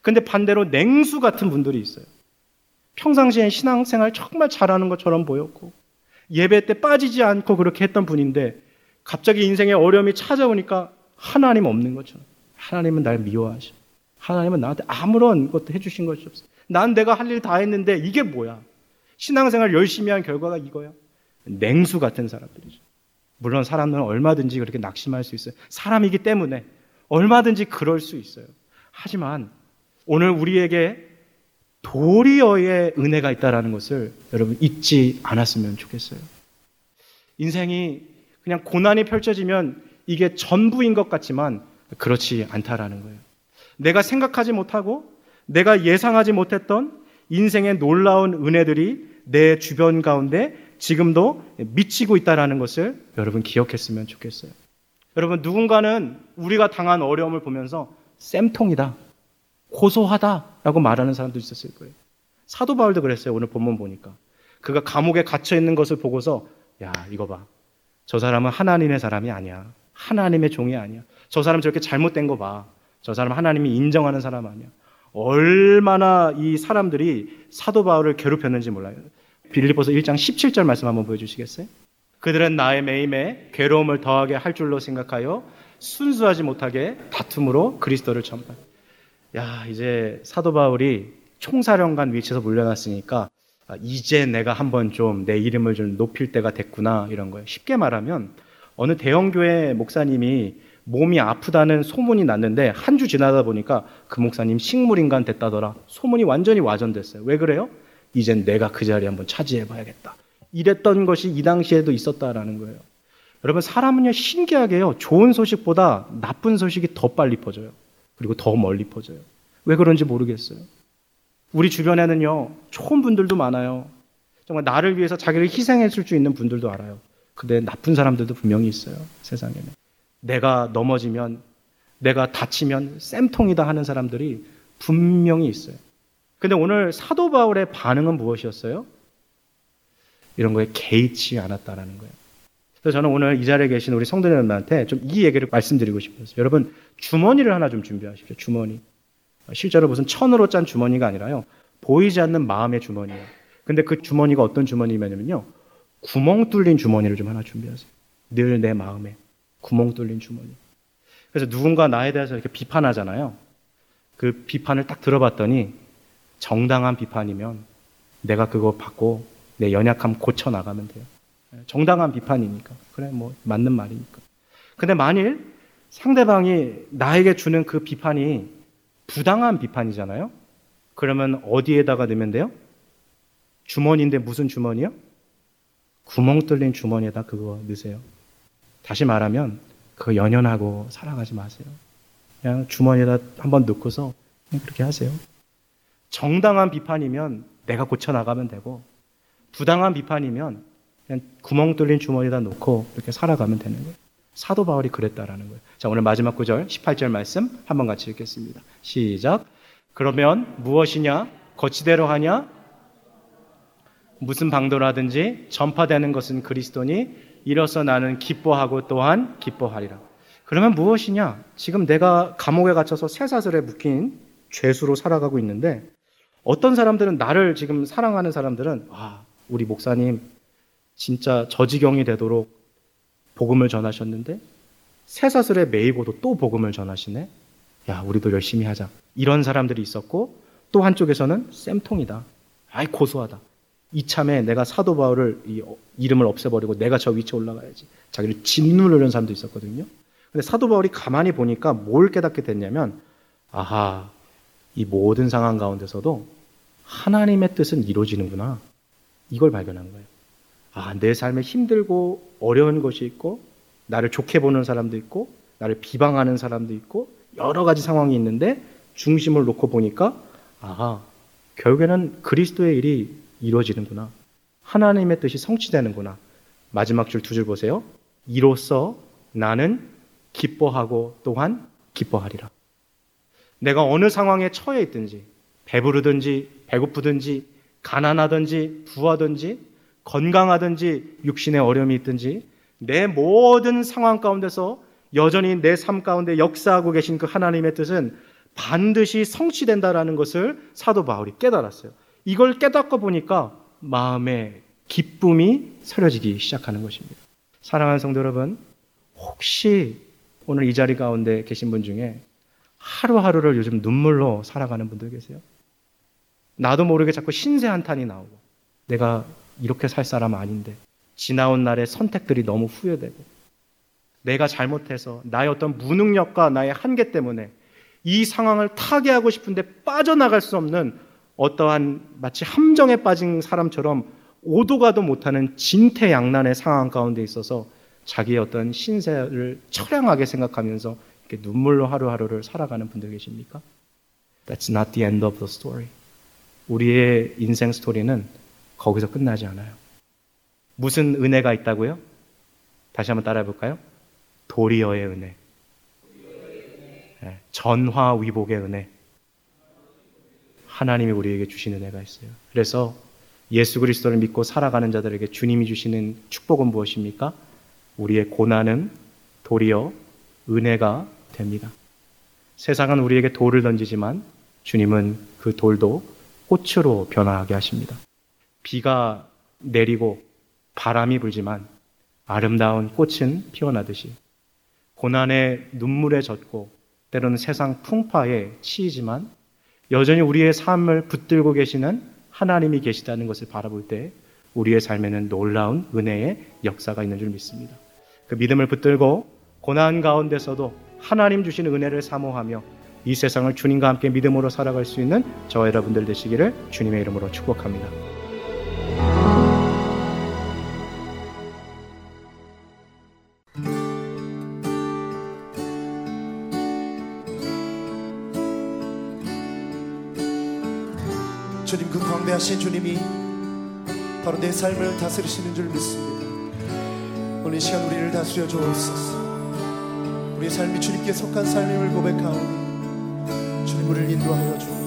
근데 반대로 냉수 같은 분들이 있어요. 평상시에 신앙생활 정말 잘하는 것처럼 보였고 예배 때 빠지지 않고 그렇게 했던 분인데 갑자기 인생에 어려움이 찾아오니까 하나님 없는 것처럼 하나님은 날 미워하셔. 하나님은 나한테 아무런 것도 해주신 것이 없어. 난 내가 할 일 다 했는데 이게 뭐야? 신앙생활 열심히 한 결과가 이거야? 냉수 같은 사람들이죠. 물론 사람은 얼마든지 그렇게 낙심할 수 있어요. 사람이기 때문에 얼마든지 그럴 수 있어요. 하지만 오늘 우리에게 도리어의 은혜가 있다라는 것을 여러분 잊지 않았으면 좋겠어요. 인생이 그냥 고난이 펼쳐지면 이게 전부인 것 같지만 그렇지 않다라는 거예요. 내가 생각하지 못하고 내가 예상하지 못했던 인생의 놀라운 은혜들이 내 주변 가운데 지금도 미치고 있다라는 것을 여러분 기억했으면 좋겠어요. 여러분 누군가는 우리가 당한 어려움을 보면서 쌤통이다. 고소하다라고 말하는 사람도 있었을 거예요. 사도 바울도 그랬어요. 오늘 본문 보니까. 그가 감옥에 갇혀 있는 것을 보고서 야, 이거 봐. 저 사람은 하나님의 사람이 아니야. 하나님의 종이 아니야. 저 사람 저렇게 잘못된 거 봐. 저 사람 하나님이 인정하는 사람 아니야. 얼마나 이 사람들이 사도 바울을 괴롭혔는지 몰라요. 빌리포서 1장 17절 말씀 한번 보여주시겠어요? 그들은 나의 매임에 괴로움을 더하게 할 줄로 생각하여 순수하지 못하게 다툼으로 그리스도를 전파. 야, 이제 사도 바울이 총사령관 위치에서 물려났으니까 아, 이제 내가 한번 좀 내 이름을 좀 높일 때가 됐구나 이런 거예요. 쉽게 말하면 어느 대형 교회 목사님이 몸이 아프다는 소문이 났는데 한 주 지나다 보니까 그 목사님 식물인간 됐다더라. 소문이 완전히 와전됐어요. 왜 그래요? 이젠 내가 그 자리에 한번 차지해 봐야겠다. 이랬던 것이 이 당시에도 있었다라는 거예요. 여러분 사람은요 신기하게요 좋은 소식보다 나쁜 소식이 더 빨리 퍼져요. 그리고 더 멀리 퍼져요. 왜 그런지 모르겠어요. 우리 주변에는요 좋은 분들도 많아요. 정말 나를 위해서 자기를 희생했을 수 있는 분들도 알아요. 근데 나쁜 사람들도 분명히 있어요. 세상에는. 내가 넘어지면, 내가 다치면 쌤통이다 하는 사람들이 분명히 있어요. 근데 오늘 사도 바울의 반응은 무엇이었어요? 이런 거에 개의치 않았다라는 거예요. 그래서 저는 오늘 이 자리에 계신 우리 성도 여러분한테 좀 이 얘기를 말씀드리고 싶어요. 여러분, 주머니를 하나 좀 준비하십시오. 주머니. 실제로 무슨 천으로 짠 주머니가 아니라요. 보이지 않는 마음의 주머니예요. 근데 그 주머니가 어떤 주머니냐면요. 구멍 뚫린 주머니를 좀 하나 준비하세요. 늘 내 마음에 구멍 뚫린 주머니. 그래서 누군가 나에 대해서 이렇게 비판하잖아요. 그 비판을 딱 들어봤더니 정당한 비판이면 내가 그거 받고 내 연약함 고쳐 나가면 돼요. 정당한 비판이니까. 그래, 뭐, 맞는 말이니까. 근데 만일 상대방이 나에게 주는 그 비판이 부당한 비판이잖아요? 그러면 어디에다가 넣으면 돼요? 주머니인데 무슨 주머니요? 구멍 뚫린 주머니에다 그거 넣으세요. 다시 말하면 그거 연연하고 살아가지 마세요. 그냥 주머니에다 한번 넣고서 그렇게 하세요. 정당한 비판이면 내가 고쳐나가면 되고 부당한 비판이면 그냥 구멍 뚫린 주머니에다 놓고 이렇게 살아가면 되는 거예요. 사도 바울이 그랬다라는 거예요. 자, 오늘 마지막 구절 18절 말씀 한번 같이 읽겠습니다. 시작. 그러면 무엇이냐? 거치대로 하냐? 무슨 방도라든지 전파되는 것은 그리스도니 이로써 나는 기뻐하고 또한 기뻐하리라. 그러면 무엇이냐? 지금 내가 감옥에 갇혀서 쇠사슬에 묶인 죄수로 살아가고 있는데 어떤 사람들은 나를 지금 사랑하는 사람들은 아, 우리 목사님 진짜 저지경이 되도록 복음을 전하셨는데 쇠사슬에 매이고도 또 복음을 전하시네. 야, 우리도 열심히 하자. 이런 사람들이 있었고 또 한쪽에서는 쌤통이다. 아이 고소하다. 이참에 내가 사도 바울을 이 어, 이름을 없애버리고 내가 저 위치에 올라가야지. 자기를 짓누르는 사람도 있었거든요. 근데 사도 바울이 가만히 보니까 뭘 깨닫게 됐냐면 아하 이 모든 상황 가운데서도 하나님의 뜻은 이루어지는구나. 이걸 발견한 거예요. 아, 내 삶에 힘들고 어려운 것이 있고, 나를 좋게 보는 사람도 있고, 나를 비방하는 사람도 있고, 여러 가지 상황이 있는데, 중심을 놓고 보니까, 아, 결국에는 그리스도의 일이 이루어지는구나. 하나님의 뜻이 성취되는구나. 마지막 줄 두줄 보세요. 이로써 나는 기뻐하고 또한 기뻐하리라. 내가 어느 상황에 처해 있든지, 배부르든지, 배고프든지, 가난하든지, 부하든지, 건강하든지, 육신의 어려움이 있든지, 내 모든 상황 가운데서 여전히 내 삶 가운데 역사하고 계신 그 하나님의 뜻은 반드시 성취된다라는 것을 사도 바울이 깨달았어요. 이걸 깨닫고 보니까 마음에 기쁨이 서려지기 시작하는 것입니다. 사랑하는 성도 여러분, 혹시 오늘 이 자리 가운데 계신 분 중에 하루하루를 요즘 눈물로 살아가는 분들 계세요? 나도 모르게 자꾸 신세 한탄이 나오고 내가 이렇게 살 사람 아닌데 지나온 날의 선택들이 너무 후회되고 내가 잘못해서 나의 어떤 무능력과 나의 한계 때문에 이 상황을 타개하고 싶은데 빠져나갈 수 없는 어떠한 마치 함정에 빠진 사람처럼 오도 가도 못하는 진퇴양난의 상황 가운데 있어서 자기의 어떤 신세를 처량하게 생각하면서 눈물로 하루하루를 살아가는 분들 계십니까? That's not the end of the story. 우리의 인생 스토리는 거기서 끝나지 않아요. 무슨 은혜가 있다고요? 다시 한번 따라해 볼까요? 도리어의 은혜. 네, 전화위복의 은혜. 하나님이 우리에게 주신 은혜가 있어요. 그래서 예수 그리스도를 믿고 살아가는 자들에게 주님이 주시는 축복은 무엇입니까? 우리의 고난은 도리어 은혜가 됩니다. 세상은 우리에게 돌을 던지지만 주님은 그 돌도 꽃으로 변화하게 하십니다. 비가 내리고 바람이 불지만 아름다운 꽃은 피어나듯이 고난의 눈물에 젖고 때로는 세상 풍파에 치이지만 여전히 우리의 삶을 붙들고 계시는 하나님이 계시다는 것을 바라볼 때 우리의 삶에는 놀라운 은혜의 역사가 있는 줄 믿습니다. 그 믿음을 붙들고 고난 가운데서도 하나님 주시는 은혜를 사모하며 이 세상을 주님과 함께 믿음으로 살아갈 수 있는 저와 여러분들 되시기를 주님의 이름으로 축복합니다. 주님 그 광대하신 주님이 바로 내 삶을 다스리시는 줄 믿습니다. 오늘 이 시간 우리를 다스려 주옵소서. 우리의 삶이 주님께 속한 삶임을 고백하오니 주님 우리를 인도하여 주옵소서.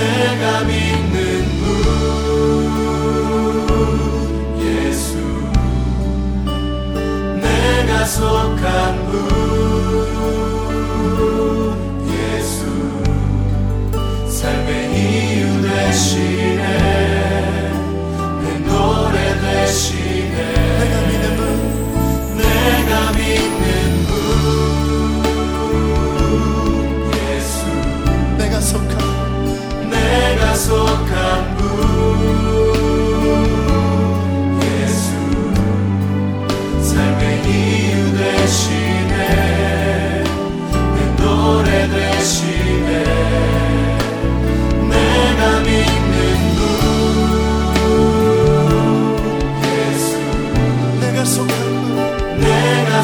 내가 믿는 분 예수. 내가 속한 분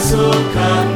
내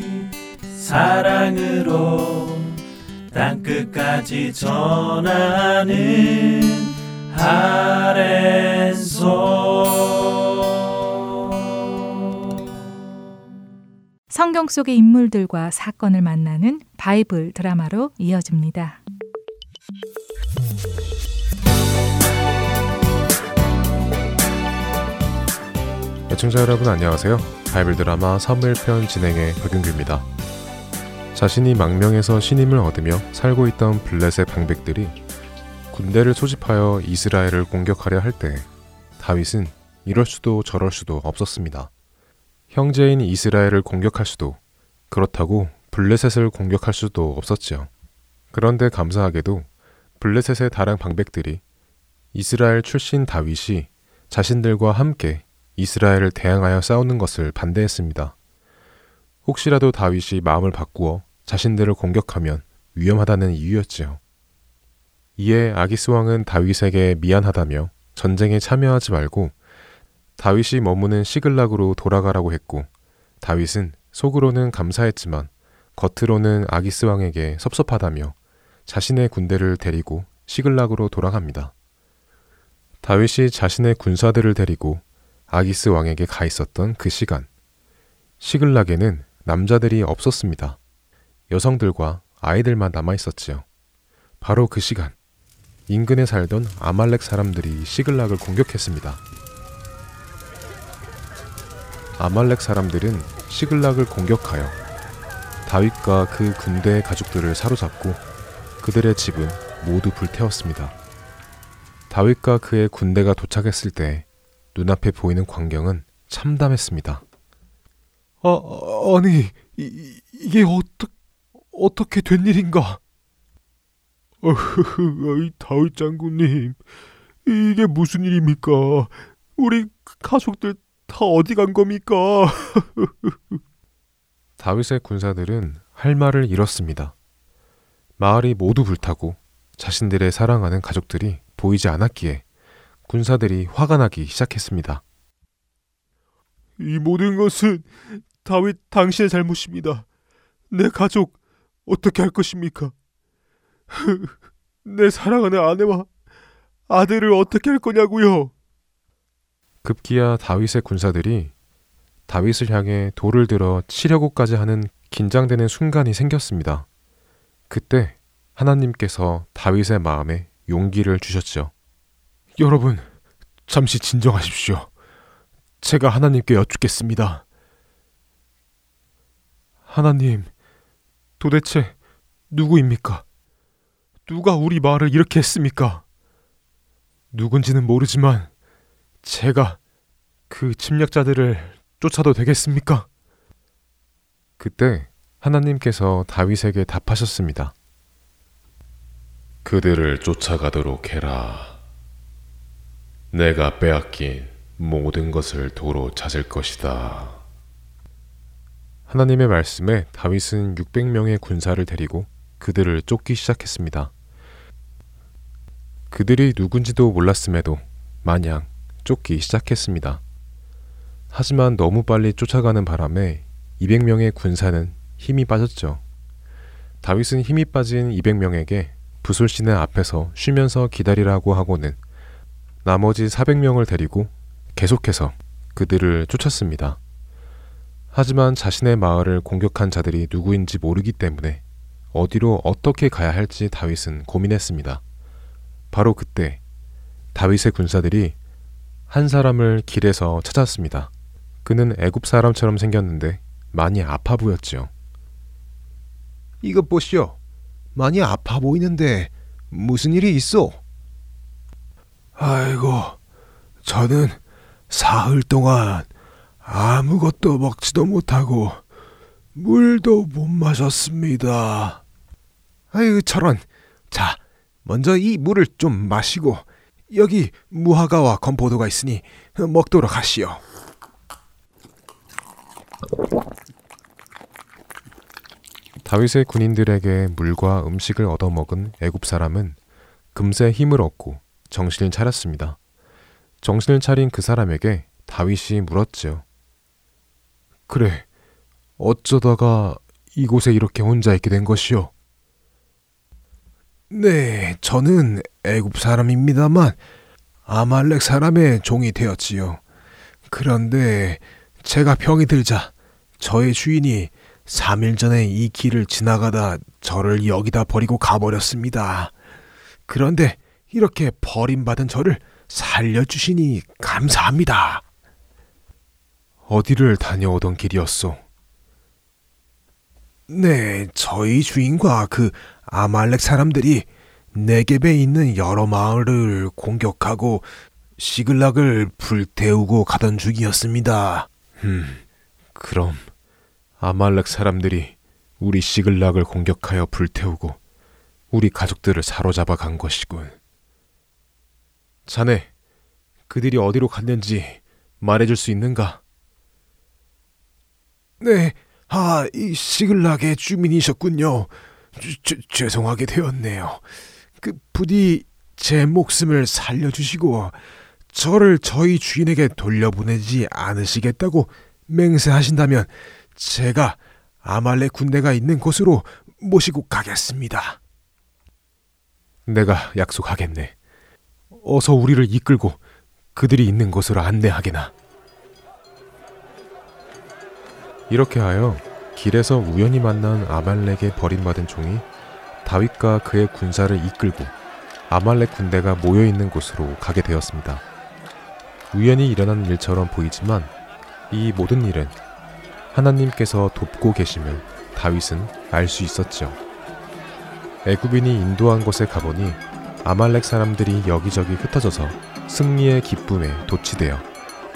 사랑으로 땅끝까지 전하는 아랜소 성경 속의 인물들과 사건을 만나는 바이블 드라마로 이어집니다. 애청자 여러분 안녕하세요. 바이블 드라마 사무엘편 진행의 박윤규입니다. 자신이 망명에서 신임을 얻으며 살고 있던 블레셋 방백들이 군대를 소집하여 이스라엘을 공격하려 할 때 다윗은 이럴 수도 저럴 수도 없었습니다. 형제인 이스라엘을 공격할 수도 그렇다고 블레셋을 공격할 수도 없었지요. 그런데 감사하게도 블레셋의 다른 방백들이 이스라엘 출신 다윗이 자신들과 함께 이스라엘을 대항하여 싸우는 것을 반대했습니다. 혹시라도 다윗이 마음을 바꾸어 자신들을 공격하면 위험하다는 이유였지요. 이에 아기스 왕은 다윗에게 미안하다며 전쟁에 참여하지 말고 다윗이 머무는 시글락으로 돌아가라고 했고 다윗은 속으로는 감사했지만 겉으로는 아기스 왕에게 섭섭하다며 자신의 군대를 데리고 시글락으로 돌아갑니다. 다윗이 자신의 군사들을 데리고 아기스 왕에게 가 있었던 그 시간. 시글락에는 남자들이 없었습니다. 여성들과 아이들만 남아 있었지요. 바로 그 시간, 인근에 살던 아말렉 사람들이 시글락을 공격했습니다. 아말렉 사람들은 시글락을 공격하여 다윗과 그 군대의 가족들을 사로잡고 그들의 집은 모두 불태웠습니다. 다윗과 그의 군대가 도착했을 때 눈앞에 보이는 광경은 참담했습니다. 아, 아니, 이, 이게 어떠, 어떻게 된 일인가? 어흐흐, 다윗 장군님, 이게 무슨 일입니까? 우리 가족들 다 어디 간 겁니까? 다윗의 군사들은 할 말을 잃었습니다. 마을이 모두 불타고 자신들의 사랑하는 가족들이 보이지 않았기에 군사들이 화가 나기 시작했습니다. 이 모든 것은 다윗 당신의 잘못입니다. 내 가족 어떻게 할 것입니까? 내 사랑하는 아내와 아들을 어떻게 할 거냐고요? 급기야 다윗의 군사들이 다윗을 향해 돌을 들어 치려고까지 하는 긴장되는 순간이 생겼습니다. 그때 하나님께서 다윗의 마음에 용기를 주셨죠. 여러분, 잠시 진정하십시오. 제가 하나님께 여쭙겠습니다. 하나님, 도대체 누구입니까? 누가 우리 마을을 이렇게 했습니까? 누군지는 모르지만 제가 그 침략자들을 쫓아도 되겠습니까? 그때 하나님께서 다윗에게 답하셨습니다. 그들을 쫓아가도록 해라. 내가 빼앗긴 모든 것을 도로 찾을 것이다. 하나님의 말씀에 다윗은 600명의 군사를 데리고 그들을 쫓기 시작했습니다. 그들이 누군지도 몰랐음에도 마냥 쫓기 시작했습니다. 하지만 너무 빨리 쫓아가는 바람에 200명의 군사는 힘이 빠졌죠. 다윗은 힘이 빠진 200명에게 부술씨는 앞에서 쉬면서 기다리라고 하고는 나머지 400명을 데리고 계속해서 그들을 쫓았습니다. 하지만 자신의 마을을 공격한 자들이 누구인지 모르기 때문에 어디로 어떻게 가야 할지 다윗은 고민했습니다. 바로 그때 다윗의 군사들이 한 사람을 길에서 찾았습니다. 그는 애굽 사람처럼 생겼는데 많이 아파 보였지요. 이것 보시오. 많이 아파 보이는데 무슨 일이 있어? 아이고, 저는 사흘 동안 아무것도 먹지도 못하고 물도 못 마셨습니다. 아유, 저런. 자, 먼저 이 물을 좀 마시고 여기 무화과와 건포도가 있으니 먹도록 하시오. 다윗의 군인들에게 물과 음식을 얻어먹은 애굽 사람은 금세 힘을 얻고 정신을 차렸습니다. 정신을 차린 그 사람에게 다윗이 물었지요. 그래, 어쩌다가 이곳에 이렇게 혼자 있게 된 것이오? 네, 저는 애굽 사람입니다만 아말렉 사람의 종이 되었지요. 그런데 제가 병이 들자 저의 주인이 3일 전에 이 길을 지나가다 저를 여기다 버리고 가버렸습니다. 그런데 이렇게 버림받은 저를 살려주시니 감사합니다. 어디를 다녀오던 길이었소? 네, 저희 주인과 그 아말렉 사람들이 네겝에 있는 여러 마을을 공격하고 시글락을 불태우고 가던 중이었습니다. 음, 그럼 아말렉 사람들이 우리 시글락을 공격하여 불태우고 우리 가족들을 사로잡아 간 것이군. 자네, 그들이 어디로 갔는지 말해줄 수 있는가? 네, 아, 이 시글락의 주민이셨군요. 죄, 죄송하게 되었네요. 그 부디 제 목숨을 살려주시고 저를 저희 주인에게 돌려보내지 않으시겠다고 맹세하신다면 제가 아말렉 군대가 있는 곳으로 모시고 가겠습니다. 내가 약속하겠네. 어서 우리를 이끌고 그들이 있는 곳으로 안내하게나. 이렇게 하여 길에서 우연히 만난 아말렉에 버림받은 종이 다윗과 그의 군사를 이끌고 아말렉 군대가 모여 있는 곳으로 가게 되었습니다. 우연히 일어난 일처럼 보이지만 이 모든 일은 하나님께서 돕고 계심을 다윗은 알 수 있었죠. 애굽인이 인도한 곳에 가보니 아말렉 사람들이 여기저기 흩어져서 승리의 기쁨에 도취되어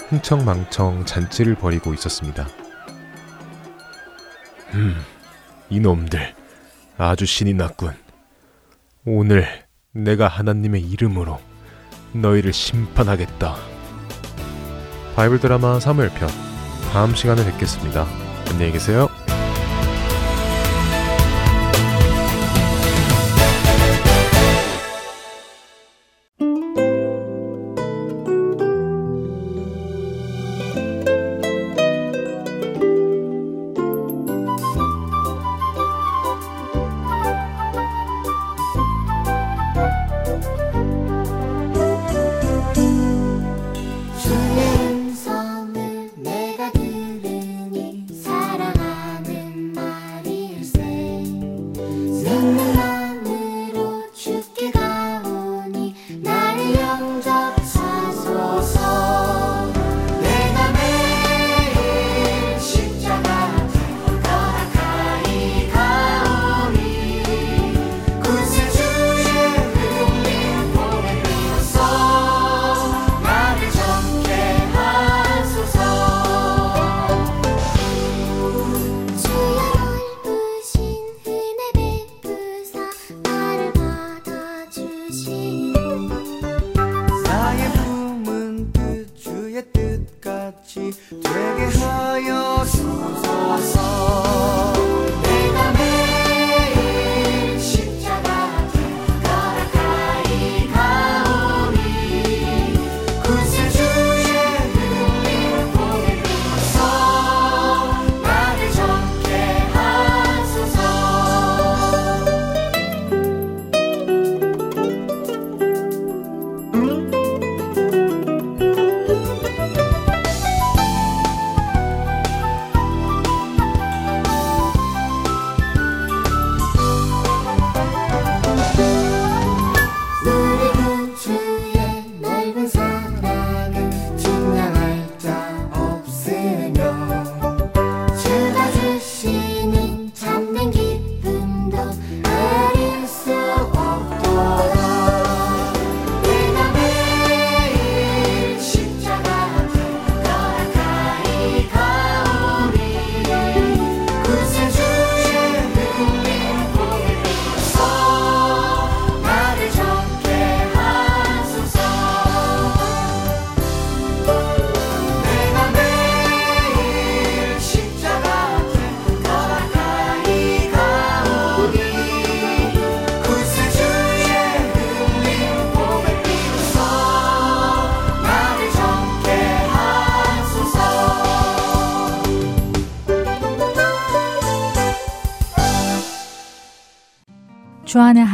흥청망청 잔치를 벌이고 있었습니다. 음, 이놈들 아주 신이 났군. 오늘 내가 하나님의 이름으로 너희를 심판하겠다. 바이블 드라마 3월편 다음 시간에 뵙겠습니다. 안녕히 계세요. 주안의